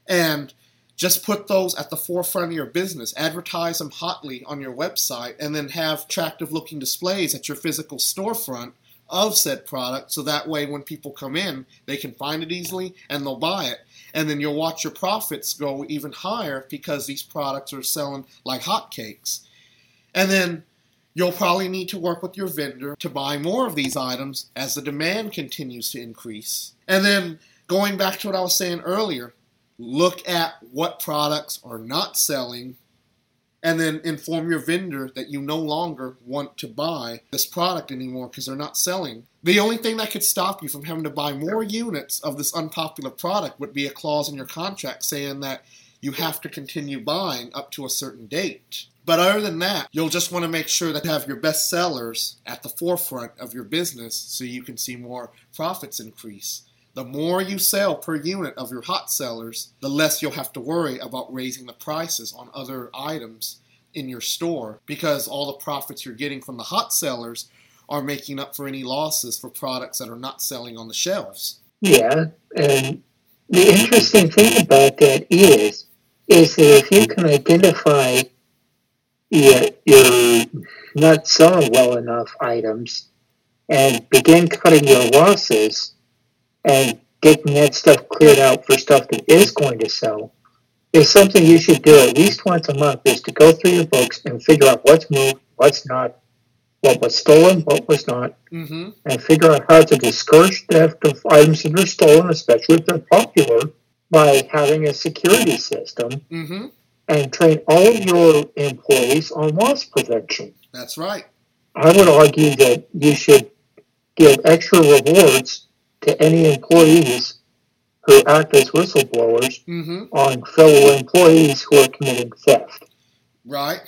and just put those at the forefront of your business. Advertise them hotly on your website and then have attractive looking displays at your physical storefront of said product so that way when people come in, they can find it easily and they'll buy it. And then you'll watch your profits go even higher because these products are selling like hotcakes. And then you'll probably need to work with your vendor to buy more of these items as the demand continues to increase. And then going back to what I was saying earlier, look at what products are not selling and then inform your vendor that you no longer want to buy this product anymore because they're not selling. The only thing that could stop you from having to buy more units of this unpopular product would be a clause in your contract saying that you have to continue buying up to a certain date. But other than that, you'll just want to make sure that you have your best sellers at the forefront of your business so you can see more profits increase. The more you sell per unit of your hot sellers, the less you'll have to worry about raising the prices on other items in your store because all the profits you're getting from the hot sellers are making up for any losses for products that are not selling on the shelves. Yeah, and the interesting thing about that is, is that if you can identify your, your not selling well enough items and begin cutting your losses, and getting that stuff cleared out for stuff that is going to sell is something you should do at least once a month is to go through your books and figure out what's moved, what's not, what was stolen, what was not, mm-hmm. and figure out how to discourage theft of items that are stolen, especially if they're popular, by having a security system Mm-hmm. and train all of your employees on loss prevention. That's right. I would argue that you should give extra rewards to any employees who act as whistleblowers Mm-hmm. on fellow employees who are committing theft. Right.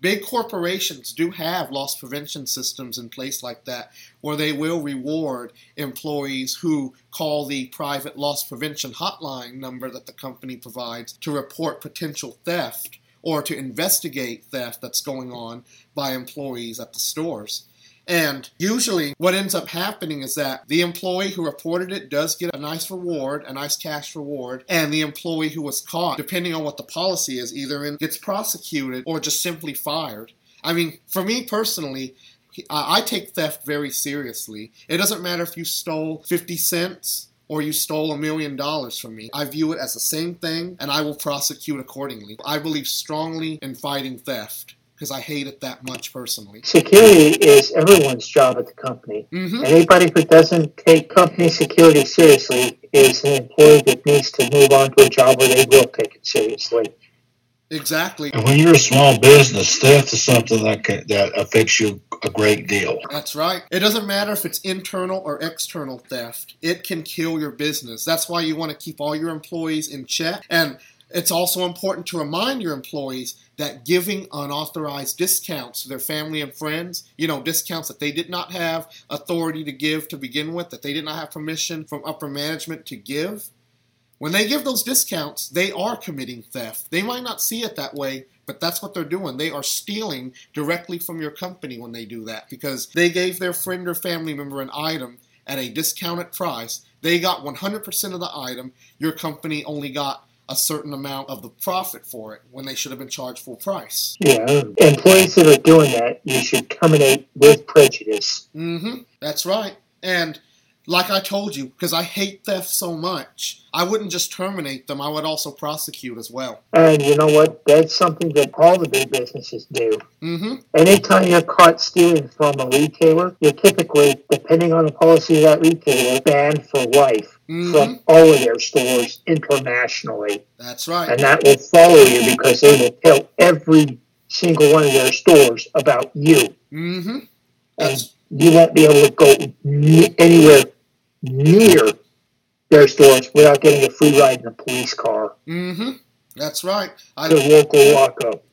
Big corporations do have loss prevention systems in place like that, where they will reward employees who call the private loss prevention hotline number that the company provides to report potential theft or to investigate theft that's going on by employees at the stores. And usually, what ends up happening is that the employee who reported it does get a nice reward, a nice cash reward, and the employee who was caught, depending on what the policy is, either in, gets prosecuted or just simply fired. I mean, for me personally, I take theft very seriously. It doesn't matter if you stole 50 cents or you stole a million dollars from me. I view it as the same thing and I will prosecute accordingly. I believe strongly in fighting theft because I hate it that much personally. Security is everyone's job at the company. hmm Anybody who doesn't take company security seriously is an employee that needs to move on to a job where they will take it seriously. Exactly. And when you're a small business, theft is something that can, that affects you a great deal. That's right. It doesn't matter if it's internal or external theft. It can kill your business. That's why you want to keep all your employees in check. And it's also important to remind your employees that giving unauthorized discounts to their family and friends, you know, discounts that they did not have authority to give to begin with, that they did not have permission from upper management to give, when they give those discounts, they are committing theft. They might not see it that way, but that's what they're doing. They are stealing directly from your company when they do that because they gave their friend or family member an item at a discounted price. They got 100% of the item. Your company only got a certain amount of the profit for it when they should have been charged full price. Yeah, employees that are doing that, you should terminate with prejudice. Mm-hmm. That's right. And like I told you, because I hate theft so much, I wouldn't just terminate them. I would also prosecute as well. And you know what? That's something that all the big businesses do. Mm-hmm. Anytime you're caught stealing from a retailer, you're typically, depending on the policy of that retailer, banned for life Mm-hmm. from all of their stores internationally. That's right. And that will follow you because they will tell every single one of their stores about you. Mm-hmm. And you won't be able to go anywhere near their stores without getting a free ride in a police car mm-hmm. That's right. I local lockup.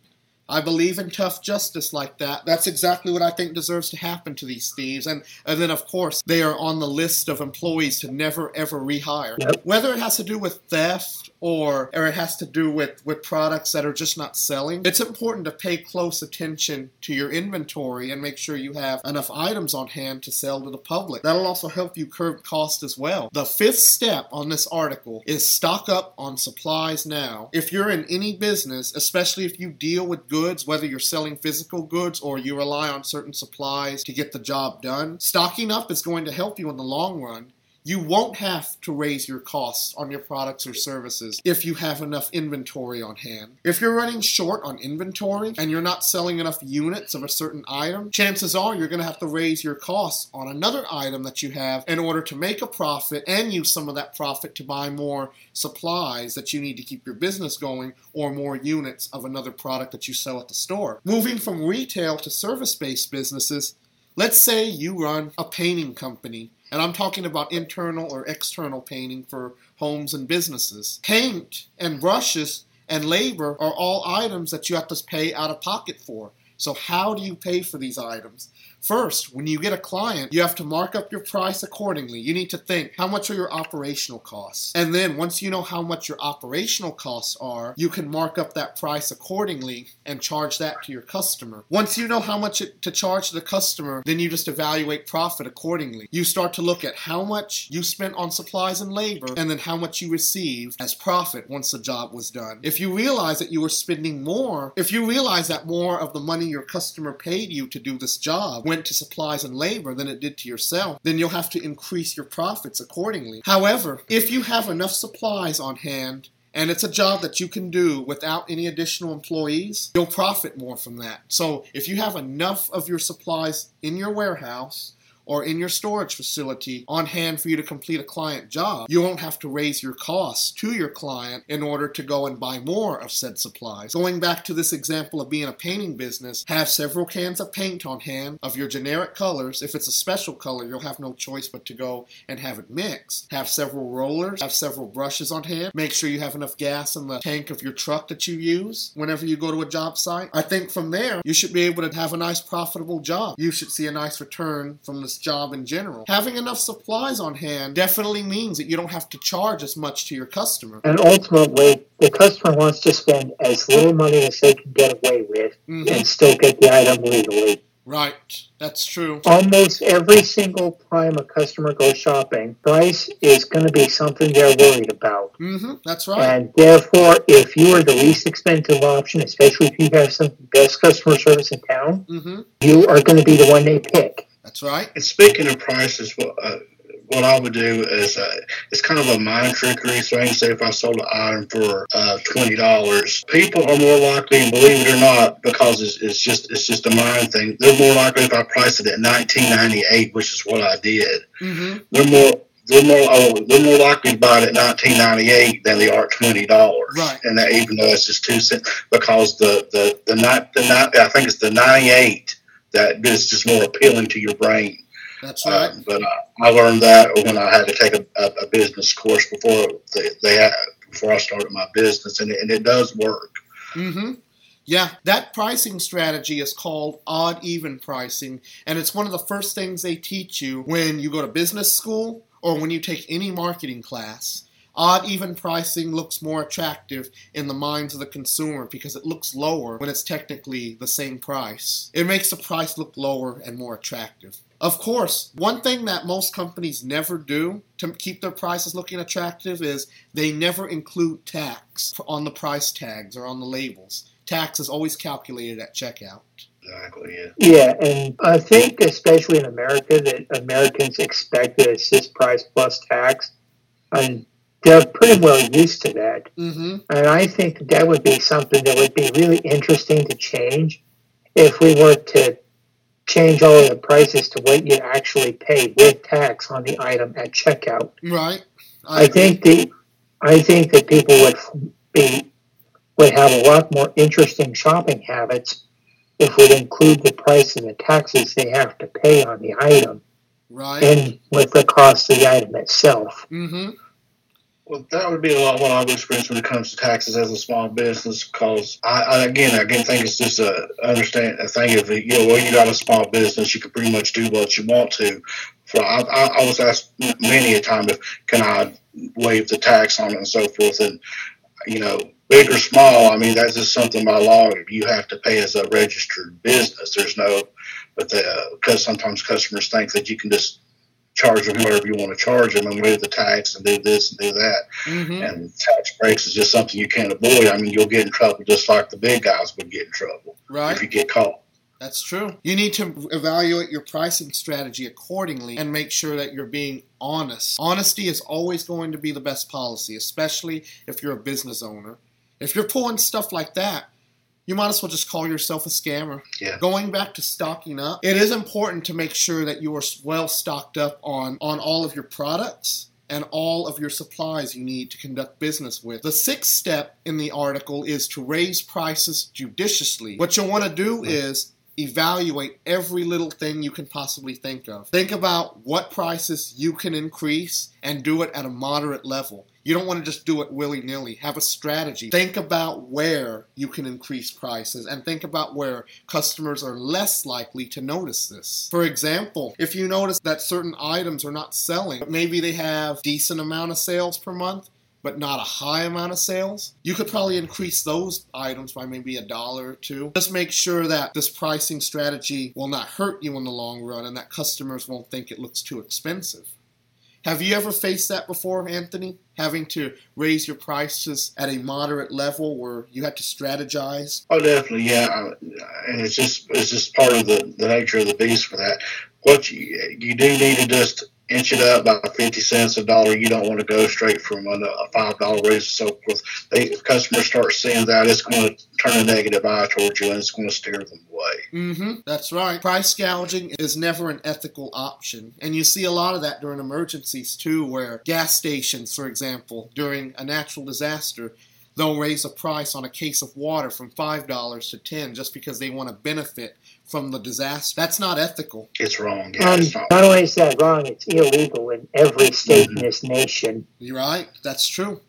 I believe in tough justice like that. That's exactly what I think deserves to happen to these thieves. And and then of course they are on the list of employees to never ever rehire. Yep. Whether it has to do with theft or or it has to do with, with products that are just not selling, it's important to pay close attention to your inventory and make sure you have enough items on hand to sell to the public. That'll also help you curb cost as well. The fifth step on this article is stock up on supplies now. If you're in any business, especially if you deal with goods, whether you're selling physical goods or you rely on certain supplies to get the job done, stocking up is going to help you in the long run you won't have to raise your costs on your products or services if you have enough inventory on hand. If you're running short on inventory and you're not selling enough units of a certain item, chances are you're going to have to raise your costs on another item that you have in order to make a profit and use some of that profit to buy more supplies that you need to keep your business going or more units of another product that you sell at the store. Moving from retail to service based businesses, let's say you run a painting company and I'm talking about internal or external painting for homes and businesses. Paint and brushes and labor are all items that you have to pay out of pocket for. So, how do you pay for these items? First, when you get a client, you have to mark up your price accordingly. You need to think how much are your operational costs? And then once you know how much your operational costs are, you can mark up that price accordingly and charge that to your customer. Once you know how much it, to charge the customer, then you just evaluate profit accordingly. You start to look at how much you spent on supplies and labor and then how much you received as profit once the job was done. If you realize that you were spending more, if you realize that more of the money your customer paid you to do this job went to supplies and labor than it did to yourself, then you'll have to increase your profits accordingly. However, if you have enough supplies on hand and it's a job that you can do without any additional employees, you'll profit more from that. So if you have enough of your supplies in your warehouse, or in your storage facility on hand for you to complete a client job, you won't have to raise your costs to your client in order to go and buy more of said supplies. Going back to this example of being a painting business, have several cans of paint on hand of your generic colors. If it's a special color, you'll have no choice but to go and have it mixed. Have several rollers, have several brushes on hand. Make sure you have enough gas in the tank of your truck that you use whenever you go to a job site. I think from there, you should be able to have a nice profitable job. You should see a nice return from this job in general. Having enough supplies on hand definitely means that you don't have to charge as much to your customer. And ultimately, the customer wants to spend as little money as they can get away with mm-hmm. and still get the item legally. Right, that's true. Almost every single time a customer goes shopping, price is going to be something they're worried about. Mm-hmm, that's right. And therefore, if you are the least expensive option, especially if you have some best customer service in town, mm-hmm. you are going to be the one they pick. That's right. And speaking of prices, what, uh, what I would do is uh, it's kind of a mind trickery. So I say if I sold an item for uh, twenty dollars, people are more likely, and believe it or not, because it's, it's just it's just a mind thing. They're more likely if I price it at nineteen ninety eight, which is what I did. Mm-hmm. They're more they're more oh, they're more likely to buy it at nineteen ninety eight than they are at twenty dollars. Right. And that even though it's just two cents, because the the the night the night I think it's the ninety eight that is just more appealing to your brain. That's right. Uh, but I, I, learned that when I had to take a, a, a business course before they, they had, before I started my business, and it, and it does work. Mm-hmm. Yeah, that pricing strategy is called odd even pricing, and it's one of the first things they teach you when you go to business school or when you take any marketing class. Odd even pricing looks more attractive in the minds of the consumer because it looks lower when it's technically the same price. It makes the price look lower and more attractive. Of course, one thing that most companies never do to keep their prices looking attractive is they never include tax on the price tags or on the labels. Tax is always calculated at checkout. Exactly. Yeah. Yeah, and I think especially in America that Americans expect that it's this price plus tax, and they're pretty well used to that. Mm-hmm. And I think that would be something that would be really interesting to change if we were to change all of the prices to what you actually pay with tax on the item at checkout. Right. I, I think the I think that people would be would have a lot more interesting shopping habits if we include the price and the taxes they have to pay on the item, right, and with the cost of the item itself. Mm-hmm. Well, that would be a lot what I would experience when it comes to taxes as a small business. Because I, I again, I again think it's just a understand a thing of you know, well, you got a small business, you can pretty much do what you want to. For I, I, I was asked many a time if can I waive the tax on it and so forth, and you know, big or small, I mean that's just something by law you have to pay as a registered business. There's no, but because sometimes customers think that you can just charge them whatever you want to charge them and move the tax and do this and do that. Mm-hmm. And tax breaks is just something you can't avoid. I mean, you'll get in trouble just like the big guys would get in trouble Right. if you get caught. That's true. You need to evaluate your pricing strategy accordingly and make sure that you're being honest. Honesty is always going to be the best policy, especially if you're a business owner. If you're pulling stuff like that, you might as well just call yourself a scammer. Yeah. Going back to stocking up, it is important to make sure that you are well stocked up on, on all of your products and all of your supplies you need to conduct business with. The sixth step in the article is to raise prices judiciously. What you'll want to do mm-hmm. is evaluate every little thing you can possibly think of. Think about what prices you can increase and do it at a moderate level. You don't want to just do it willy nilly. Have a strategy. Think about where you can increase prices and think about where customers are less likely to notice this. For example, if you notice that certain items are not selling, maybe they have decent amount of sales per month, but not a high amount of sales, you could probably increase those items by maybe a dollar or two. Just make sure that this pricing strategy will not hurt you in the long run and that customers won't think it looks too expensive. Have you ever faced that before, Anthony? Having to raise your prices at a moderate level where you had to strategize? Oh, definitely, yeah. And it's just it's just part of the, the nature of the beast for that. What you you do need to just inch it up by fifty cents a dollar. You don't want to go straight from a, a five dollar raise and so forth. They if customers start seeing that, it's going to turn a negative eye towards you, and it's going to steer them away. Mm-hmm. That's right. Price gouging is never an ethical option. And you see a lot of that during emergencies too, where gas stations, for example, during a natural disaster, they'll raise a price on a case of water from five dollars to ten just because they want to benefit from the disaster. That's not ethical. It's wrong. Yeah, Um, it's not. not only is that wrong, it's illegal in every state in this nation. You're right. That's true.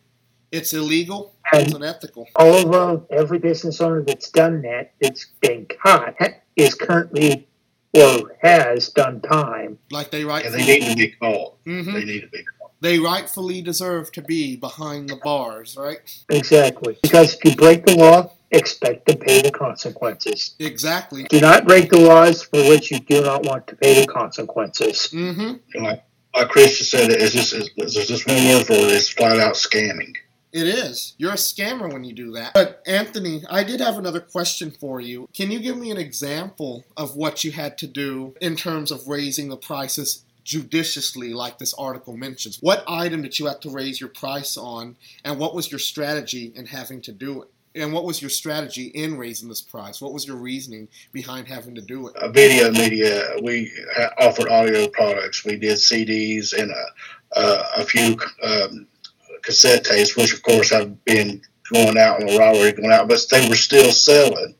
It's illegal. And- It's unethical. All of them, every business owner that's done that, that's been caught, is currently or has done time. Like they And rightfully. they need to be called. Mhm. They need to be called. They rightfully deserve to be behind the bars, right? Exactly. Because if you break the law, expect to pay the consequences. Exactly. Do not break the laws for which you do not want to pay the consequences. Mm-hmm. And like like Christian said, it's just it's, there's just one word for it. It's flat out scamming. It is. You're a scammer when you do that. But Anthony, I did have another question for you. Can you give me an example of what you had to do in terms of raising the prices judiciously, like this article mentions? What item did you have to raise your price on, and what was your strategy in having to do it? And what was your strategy in raising this price? What was your reasoning behind having to do it? uh, video media. We uh, offered audio products. We did CDs and a, uh, a few um, cassette tapes, which of course have been going out and were already going out, but they were still selling.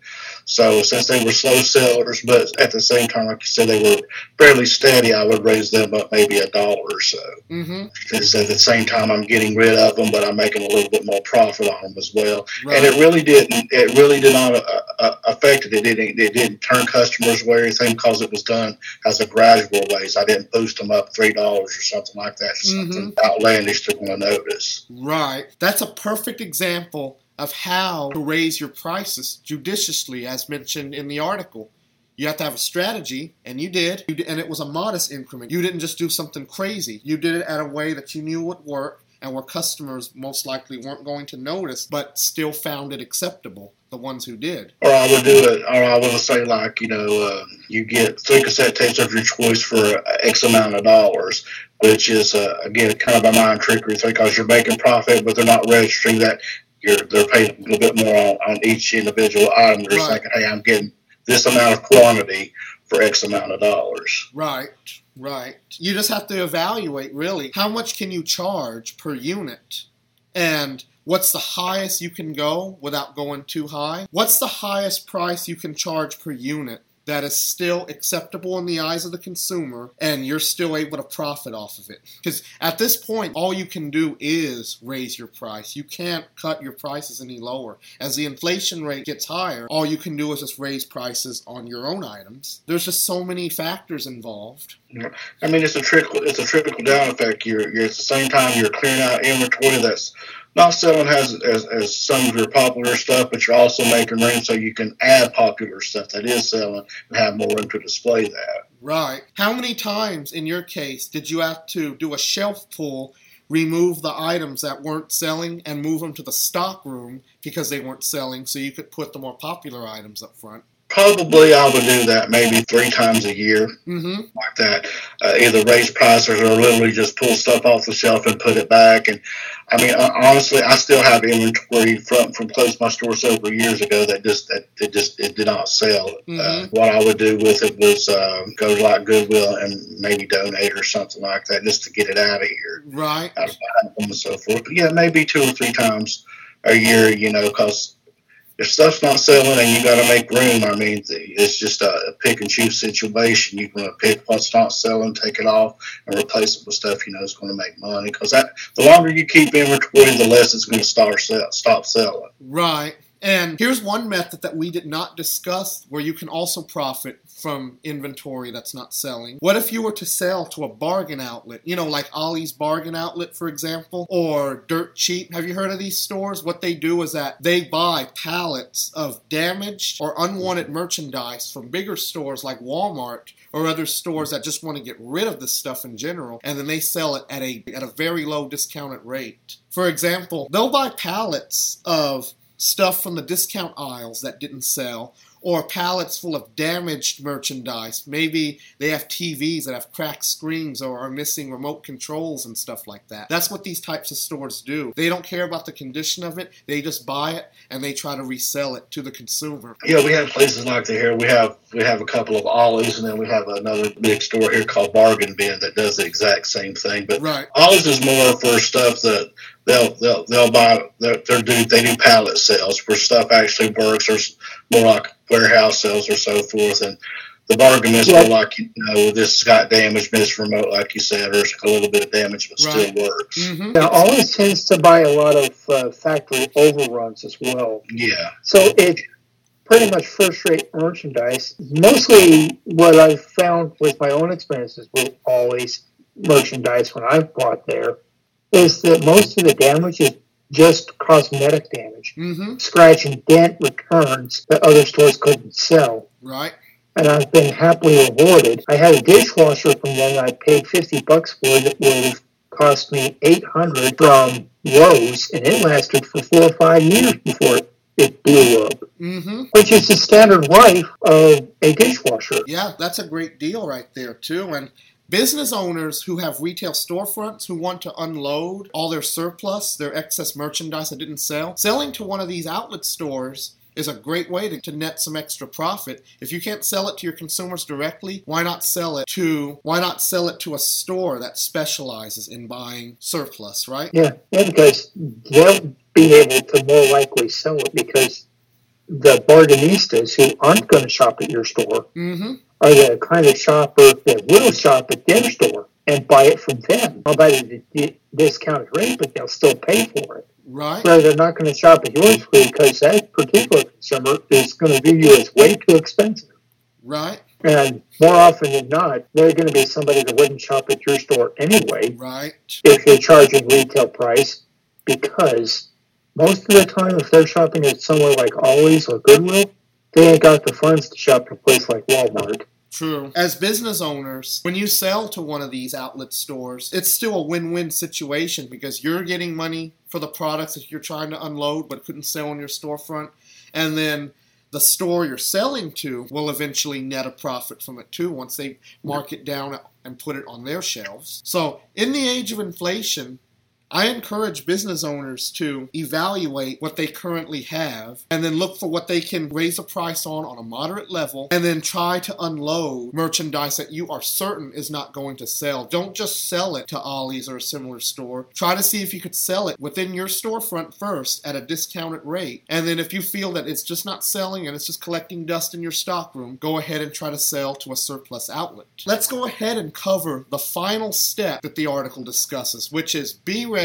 So since they were slow sellers, but at the same time, like you said, they were fairly steady, I would raise them up maybe a dollar or so. Mm-hmm. Because at the same time, I'm getting rid of them, but I'm making a little bit more profit on them as well Right. and it really didn't. It really did not uh, uh, affect it. It didn't. It didn't turn customers away or anything because it was done as a gradual raise. I didn't boost them up three dollars or something like that. Something outlandish they're going to notice. Right. That's a perfect example of how to raise your prices judiciously, as mentioned in the article. You have to have a strategy, and you did, You did- and it was a modest increment. You didn't just do something crazy. You did it at a way that you knew would work and where customers most likely weren't going to notice, but still found it acceptable, the ones who did. Or I would do it. Or I would say like you know, uh, you get three cassette tapes of your choice for X amount of dollars, which is uh, again kind of a mind trickery thing because you're making profit, but they're not registering that. You're, they're paying a little bit more on, on each individual item. They're Right. thinking, hey, I'm getting this amount of quantity for X amount of dollars. Right, right. You just have to evaluate really how much can you charge per unit and what's the highest you can go without going too high? What's the highest price you can charge per unit that is still acceptable in the eyes of the consumer and you're still able to profit off of it? Because at this point, all you can do is raise your price. You can't cut your prices any lower. As the inflation rate gets higher, all you can do is just raise prices on your own items. There's just so many factors involved. I mean, it's a trickle. It's a trickle down effect. You're, you're at the same time you're clearing out inventory that's not selling as, as, as some of your popular stuff, but you're also making room so you can add popular stuff that is selling and have more room to display that. Right. How many times in your case did you have to do a shelf pull, remove the items that weren't selling, and move them to the stock room because they weren't selling so you could put the more popular items up front? Probably I would do that maybe three times a year, Mm-hmm. like that. Uh, either raise prices or literally just pull stuff off the shelf and put it back. And I mean, uh, honestly, I still have inventory from from close my store several years ago that just that it just it did not sell. Uh, Mhm. what I would do with it was uh, go to like Goodwill and maybe donate or something like that just to get it out of here, Right. out of my home and so forth. But yeah, maybe two or three times a year, you know, because if stuff's not selling and you got to make room, I mean, it's just a, pick and choose situation. You can pick what's not selling, take it off, and replace it with stuff you know is going to make money. Because the longer you keep inventory, the less it's going to start sell, stop selling. Right. And here's one method that we did not discuss where you can also profit from inventory that's not selling. What if you were to sell to a bargain outlet? You know, like Ollie's Bargain Outlet, for example, or Dirt Cheap. Have you heard of these stores? What they do is that they buy pallets of damaged or unwanted merchandise from bigger stores like Walmart or other stores that just want to get rid of the stuff in general, and then they sell it at a at a very low discounted rate. For example, they'll buy pallets of stuff from the discount aisles that didn't sell, or pallets full of damaged merchandise. Maybe they have TVs that have cracked screens or are missing remote controls and stuff like that. That's what these types of stores do. They don't care about the condition of it, they just buy it and they try to resell it to the consumer. Yeah, we have places like that here. We have we have a couple of Ollie's, and then we have another big store here called Bargain Bin that does the exact same thing. But Right. Ollie's is more for stuff that they'll they'll they'll buy. They're, they're do they do pallet sales where stuff actually works. There's more like warehouse sales or so forth, and the bargain is Yeah. more like you know this got damaged, missed remote, like you said, or it's a little bit of damage but Right. still works. Mm-hmm. Now, Ollie's tends to buy a lot of uh, factory overruns as well. Yeah, So it's pretty much first rate merchandise. Mostly what I've found with my own experiences with Ollie's merchandise when I've bought there is that most of the damage is just cosmetic damage. Mm-hmm. Scratch and dent returns that other stores couldn't sell. Right. And I've been happily rewarded. I had a dishwasher from one I paid 50 bucks for that would have cost me 800 from Lowe's, and it lasted for four or five years before it, it blew up Mm-hmm. which is the standard life of a dishwasher. Yeah, that's a great deal right there too. And business owners who have retail storefronts who want to unload all their surplus, their excess merchandise that didn't sell, selling to one of these outlet stores is a great way to, to net some extra profit. If you can't sell it to your consumers directly, why not sell it to why not sell it to a store that specializes in buying surplus, right? Yeah, yeah, because they'll be able to more likely sell it because the bargainistas who aren't going to shop at your store Mm-hmm. Are the kind of shopper that will shop at their store and buy it from them. I'll buy it at a discounted rate, but they'll still pay for it. Right. Where they're not going to shop at yours because that particular consumer is going to view you as way too expensive. Right. And more often than not, they're going to be somebody that wouldn't shop at your store anyway Right. if you're charging retail price because most of the time, if they're shopping at somewhere like Ollie's or Goodwill, they ain't got the funds to shop at a place like Walmart. True. As business owners, when you sell to one of these outlet stores, it's still a win win situation because you're getting money for the products that you're trying to unload but couldn't sell in your storefront. And then the store you're selling to will eventually net a profit from it too once they mark it down and put it on their shelves. So, in the age of inflation, I encourage business owners to evaluate what they currently have and then look for what they can raise a price on on a moderate level and then try to unload merchandise that you are certain is not going to sell. Don't just sell it to Ollie's or a similar store. Try to see if you could sell it within your storefront first at a discounted rate. And then if you feel that it's just not selling and it's just collecting dust in your stockroom, go ahead and try to sell to a surplus outlet. Let's go ahead and cover the final step that the article discusses, which is be ready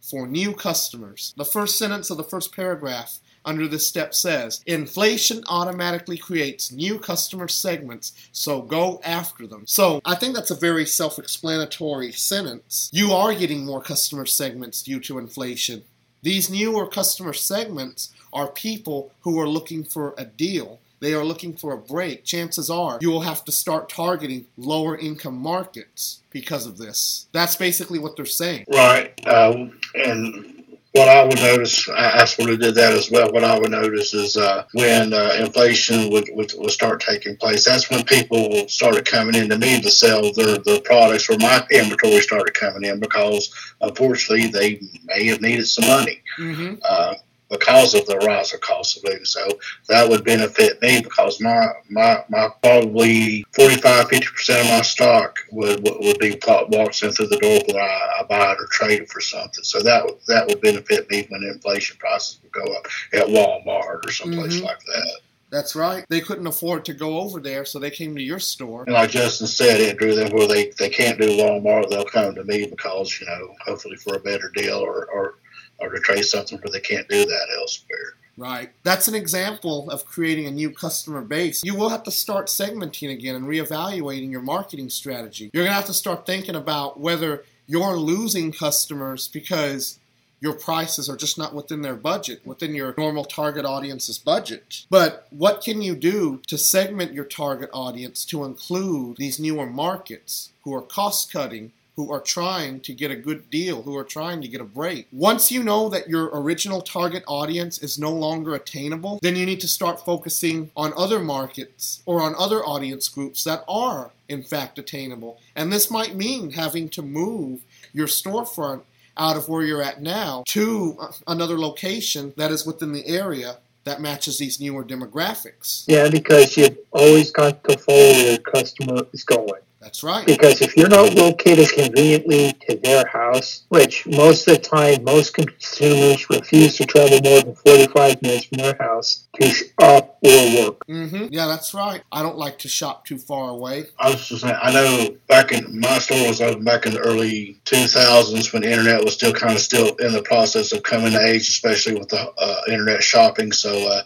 for new customers. The first sentence of the first paragraph under this step says inflation automatically creates new customer segments, so go after them. So I think that's a very self explanatory sentence. You are getting more customer segments due to inflation. These newer customer segments are people who are looking for a deal. They are looking for a break. Chances are you will have to start targeting lower income markets because of this. That's basically what they're saying. Right. Uh, and what I would notice, I, I sort of did that as well. What I would notice is uh, when uh, inflation would, would, would start taking place, that's when people started coming in to me to sell their, their products, or my inventory started coming in because unfortunately they may have needed some money. Mm-hmm. Uh, because of the rise of cost of living. So that would benefit me because my my, my probably 45 50% of my stock would would be walks in through the door when I, I buy it or trade it for something. So that that would benefit me when inflation prices would go up at Walmart or someplace Mhm. like that. That's right. They couldn't afford to go over there, so they came to your store. And like Justin said, it drew them where they, they can't do Walmart, they'll come to me because, you know, hopefully for a better deal or, or, or to trade something where they can't do that elsewhere. Right. That's an example of creating a new customer base. You will have to start segmenting again and reevaluating your marketing strategy. You're going to have to start thinking about whether you're losing customers because your prices are just not within their budget, within your normal target audience's budget. But what can you do to segment your target audience to include these newer markets who are cost cutting? Who are trying to get a good deal, who are trying to get a break. Once you know that your original target audience is no longer attainable, then you need to start focusing on other markets or on other audience groups that are, in fact, attainable. And this might mean having to move your storefront out of where you're at now to another location that is within the area that matches these newer demographics. Yeah, because you've always got to follow where your customer is going. That's right. Because if you're not located conveniently to their house, which most of the time most consumers refuse to travel more than 45 minutes from their house to shop or work. Mm-hmm. Yeah, that's right. I don't like to shop too far away. I was just saying, I know back in my store was open back in the early 2000s when the internet was still kind of still in the process of coming to age, especially with the uh, internet shopping. So, uh,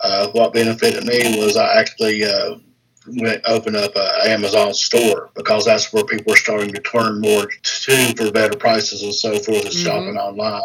uh, what benefited me was I actually uh, went open up an Amazon store because that's where people are starting to turn more to for better prices and so forth as Mhm. shopping online.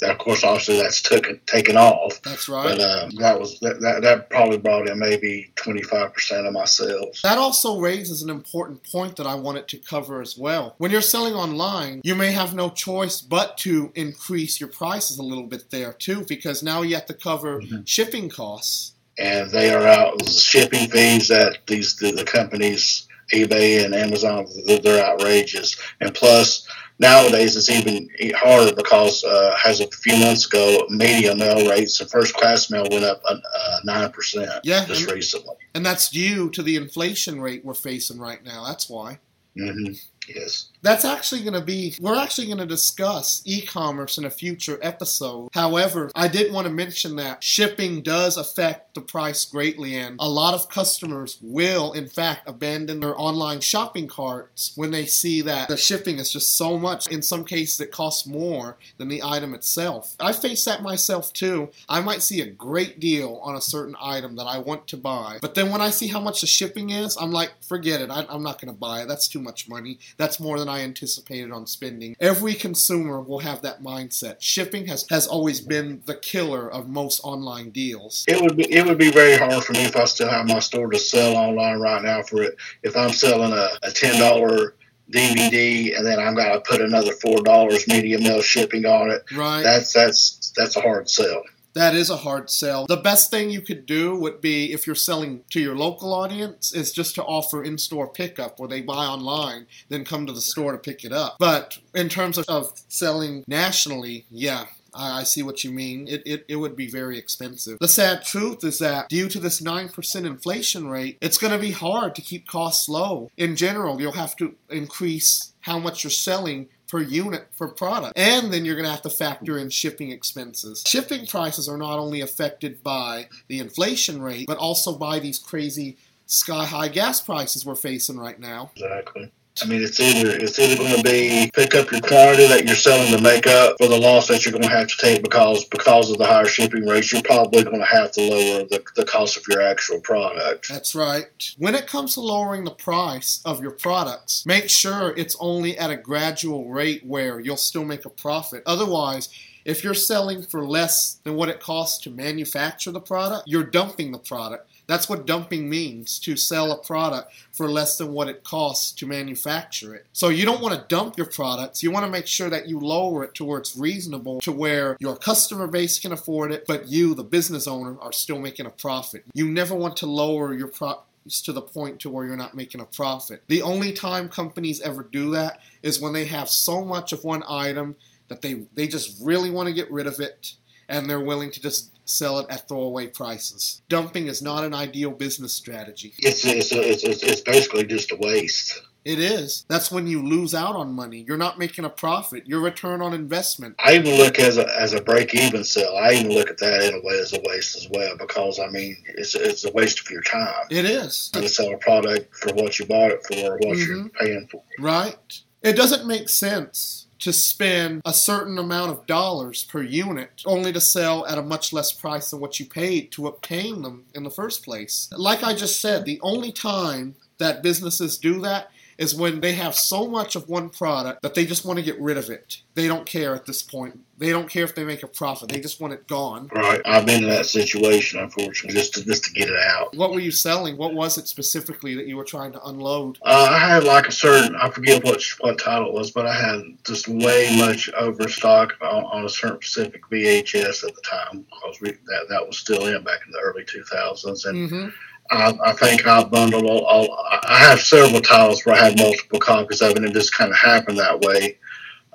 That, of course, obviously, that's took taken off. That's right. But uh, that was that, that, that probably brought in maybe 25% of my sales. That also raises an important point that I wanted to cover as well. When you're selling online, you may have no choice but to increase your prices a little bit there too, because now you have to cover Mhm. shipping costs. And they are out shipping fees that these the, the companies eBay and Amazon they're- outrageous. And plus nowadays it's even harder because uh, as a few months ago, media mail rates and first class mail went up uh, nine percent Yeah, just and, recently. and that's due to the inflation rate we're facing right now. That's why. Mm-hmm. Yes. That's actually going to be, we're actually going to discuss e commerce in a future episode. However, I did want to mention that shipping does affect the price greatly, and a lot of customers will, in fact, abandon their online shopping carts when they see that the shipping is just so much. In some cases, it costs more than the item itself. I face that myself too. I might see a great deal on a certain item that I want to buy, but then when I see how much the shipping is, I'm like, forget it. I, I'm not going to buy it. That's too much money. That's more than I anticipated on spending. Every consumer will have that mindset. Shipping has, has always been the killer of most online deals. It would be it would be very hard for me if I still have my store to sell online right now for it. If I'm selling a, a ten dollar DVD and then I'm gonna put another four dollars media mail shipping on it, Right? that's that's that's a hard sell. That is a hard sell. The best thing you could do would be if you're selling to your local audience is just to offer in-store pickup where they buy online, then come to the store to pick it up. But in terms of, of selling nationally, yeah. I I see what you mean. It, it, it would be very expensive. The sad truth is that due to this 9% inflation rate, it's going to be hard to keep costs low. In general, you'll have to increase how much you're selling per unit per product. And then you're going to have to factor in shipping expenses. Shipping prices are not only affected by the inflation rate, but also by these crazy sky high gas prices we're facing right now. Exactly. I mean, it's either it's either going to be pick up your quantity that you're selling to make up for the loss that you're going to have to take because because of the higher shipping rates. You're probably going to have to lower the, the cost of your actual product. That's right. When it comes to lowering the price of your products, make sure it's only at a gradual rate where you'll still make a profit. Otherwise, If you're selling for less than what it costs to manufacture the product, you're dumping the product. That's what dumping means to sell a product for less than what it costs to manufacture it. So you don't want to dump your products. You want to make sure that you lower it to where it's reasonable to where your customer base can afford it, but you, the business owner, are still making a profit. You never want to lower your pro- to the point to where you're not making a profit. The only time companies ever do that is when they have so much of one item that they they just really want to get rid of it and they're willing to just sell it at throwaway prices. Dumping is not an ideal business strategy. It's it's it's, it's basically just a waste. It is. That's when you lose out on money. You're not making a profit. Your return on investment. I even look as a as a break even sale. I even look at that in a way as a waste as well because I mean it's it's a waste of your time. It is. To sell a product for what you bought it for, or what mm-hmm. you're paying for. Right. It doesn't make sense to spend a certain amount of dollars per unit only to sell at a much less price than what you paid to obtain them in the first place. Like I just said, the only time that businesses do that is when they have so much of one product that they just want to get rid of it. They don't care at this point. They don't care if they make a profit. They just want it gone. Right. I've been in that situation, unfortunately, just to just to get it out. What were you selling? What was it specifically that you were trying to unload? Uh, I had like a certain I forget what what title it was, but I had just way much overstock on, on a certain specific VHS at the time because we, that that was still in back in the early 2000s, and. Mm-hmm I, I think I bundled all, all, I have several titles where I have multiple copies of it, and it just kind of happened that way.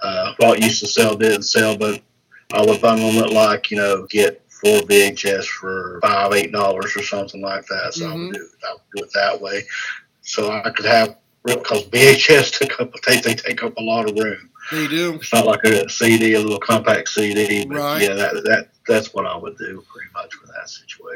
Uh, what used to sell didn't sell, but I would bundle it like you know get four VHS for five, eight dollars or something like that. So mm-hmm. I, would mm-hmm. do, I would do it that way, so I could have because VHS took up they, they take up a lot of room. They do. It's not like a CD, a little compact CD, but right. yeah, that that that's what I would do pretty much for that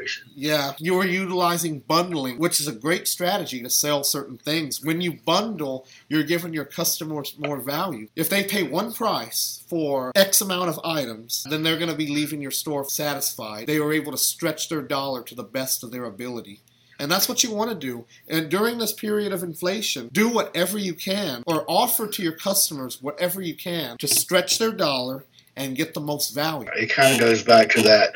situation. Yeah, you are utilizing bundling, which is a great strategy to sell certain things. When you bundle, you're giving your customers more value. If they pay one price for X amount of items, then they're going to be leaving your store satisfied. They are able to stretch their dollar to the best of their ability. And that's what you want to do. And during this period of inflation, do whatever you can or offer to your customers whatever you can to stretch their dollar and get the most value. It kind of goes back to that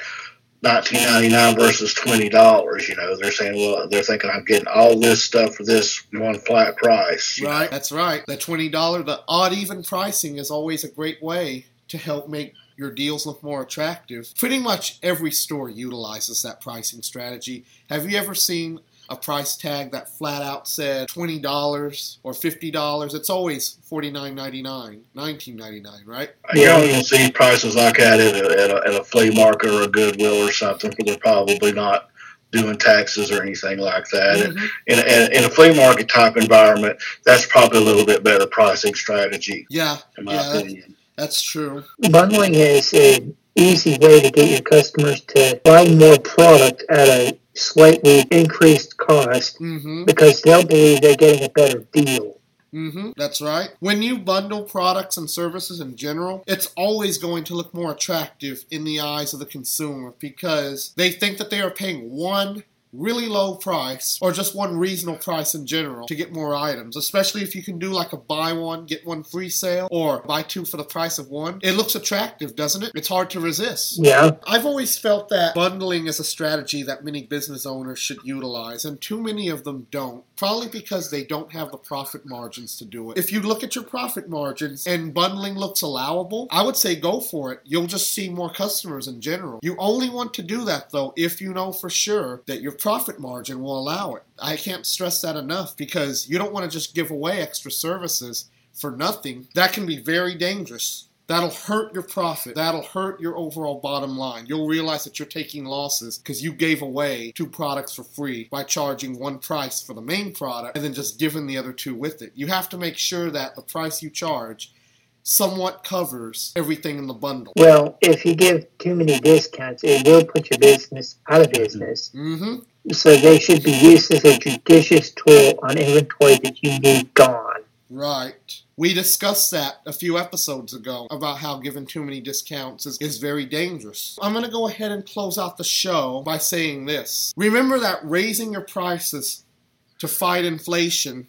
19.99 versus $20. You know, they're saying, well, they're thinking I'm getting all this stuff for this one flat price. Right, know? that's right. The $20, the odd even pricing is always a great way to help make your deals look more attractive. Pretty much every store utilizes that pricing strategy. Have you ever seen a price tag that flat out said $20 or $50? It's always $49.99, $19.99, right? You don't see prices like that at a, at, a, at a flea market or a Goodwill or something, where they're probably not doing taxes or anything like that. Mm-hmm. In, in, in, a flea market type environment, that's probably a little bit better pricing strategy. Yeah, in my yeah, opinion. That's true. Bundling is an easy way to get your customers to buy more product at a slightly increased cost mm-hmm. because they'll believe they're getting a better deal. Mm-hmm, that's right. When you bundle products and services in general, it's always going to look more attractive in the eyes of the consumer because they think that they are paying one really low price or just one reasonable price in general to get more items, especially if you can do like a buy one, get one free sale or buy two for the price of one. It looks attractive, doesn't it? It's hard to resist. Yeah. I've always felt that bundling is a strategy that many business owners should utilize, and too many of them don't. Probably because they don't have the profit margins to do it. If you look at your profit margins and bundling looks allowable, I would say go for it. You'll just see more customers in general. You only want to do that though if you know for sure that your profit margin will allow it. I can't stress that enough because you don't want to just give away extra services for nothing. That can be very dangerous. That'll hurt your profit. That'll hurt your overall bottom line. You'll realize that you're taking losses because you gave away two products for free by charging one price for the main product and then just giving the other two with it. You have to make sure that the price you charge somewhat covers everything in the bundle. Well, if you give too many discounts, it will put your business out of business. Mm-hmm. So they should be used as a judicious tool on inventory that you need gone. Right. We discussed that a few episodes ago about how giving too many discounts is, is very dangerous. I'm going to go ahead and close out the show by saying this. Remember that raising your prices to fight inflation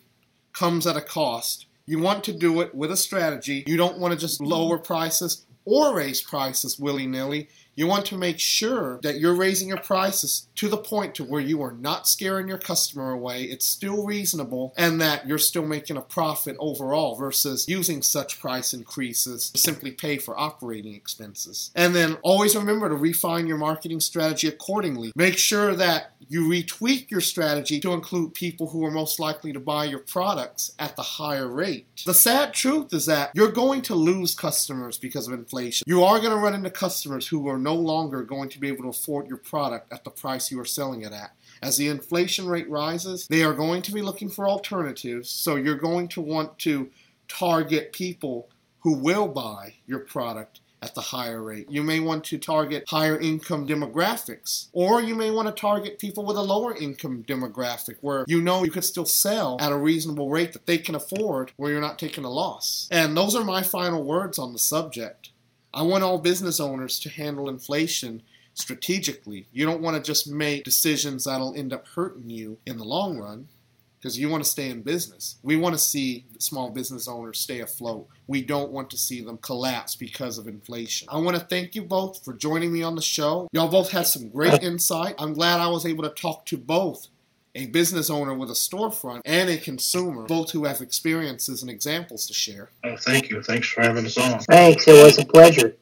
comes at a cost. You want to do it with a strategy. You don't want to just lower prices or raise prices willy nilly. You want to make sure that you're raising your prices to the point to where you are not scaring your customer away. It's still reasonable and that you're still making a profit overall versus using such price increases to simply pay for operating expenses. And then always remember to refine your marketing strategy accordingly. Make sure that you retweak your strategy to include people who are most likely to buy your products at the higher rate. The sad truth is that you're going to lose customers because of inflation. You are going to run into customers who are no longer going to be able to afford your product at the price you are selling it at. As the inflation rate rises, they are going to be looking for alternatives, so you're going to want to target people who will buy your product at the higher rate. You may want to target higher income demographics, or you may want to target people with a lower income demographic where you know you could still sell at a reasonable rate that they can afford where you're not taking a loss. And those are my final words on the subject. I want all business owners to handle inflation strategically. You don't want to just make decisions that'll end up hurting you in the long run because you want to stay in business. We want to see small business owners stay afloat. We don't want to see them collapse because of inflation. I want to thank you both for joining me on the show. Y'all both had some great uh, insight. I'm glad I was able to talk to both a business owner with a storefront and a consumer, both who have experiences and examples to share. Oh, thank you. Thanks for having us on. Thanks. It was a pleasure.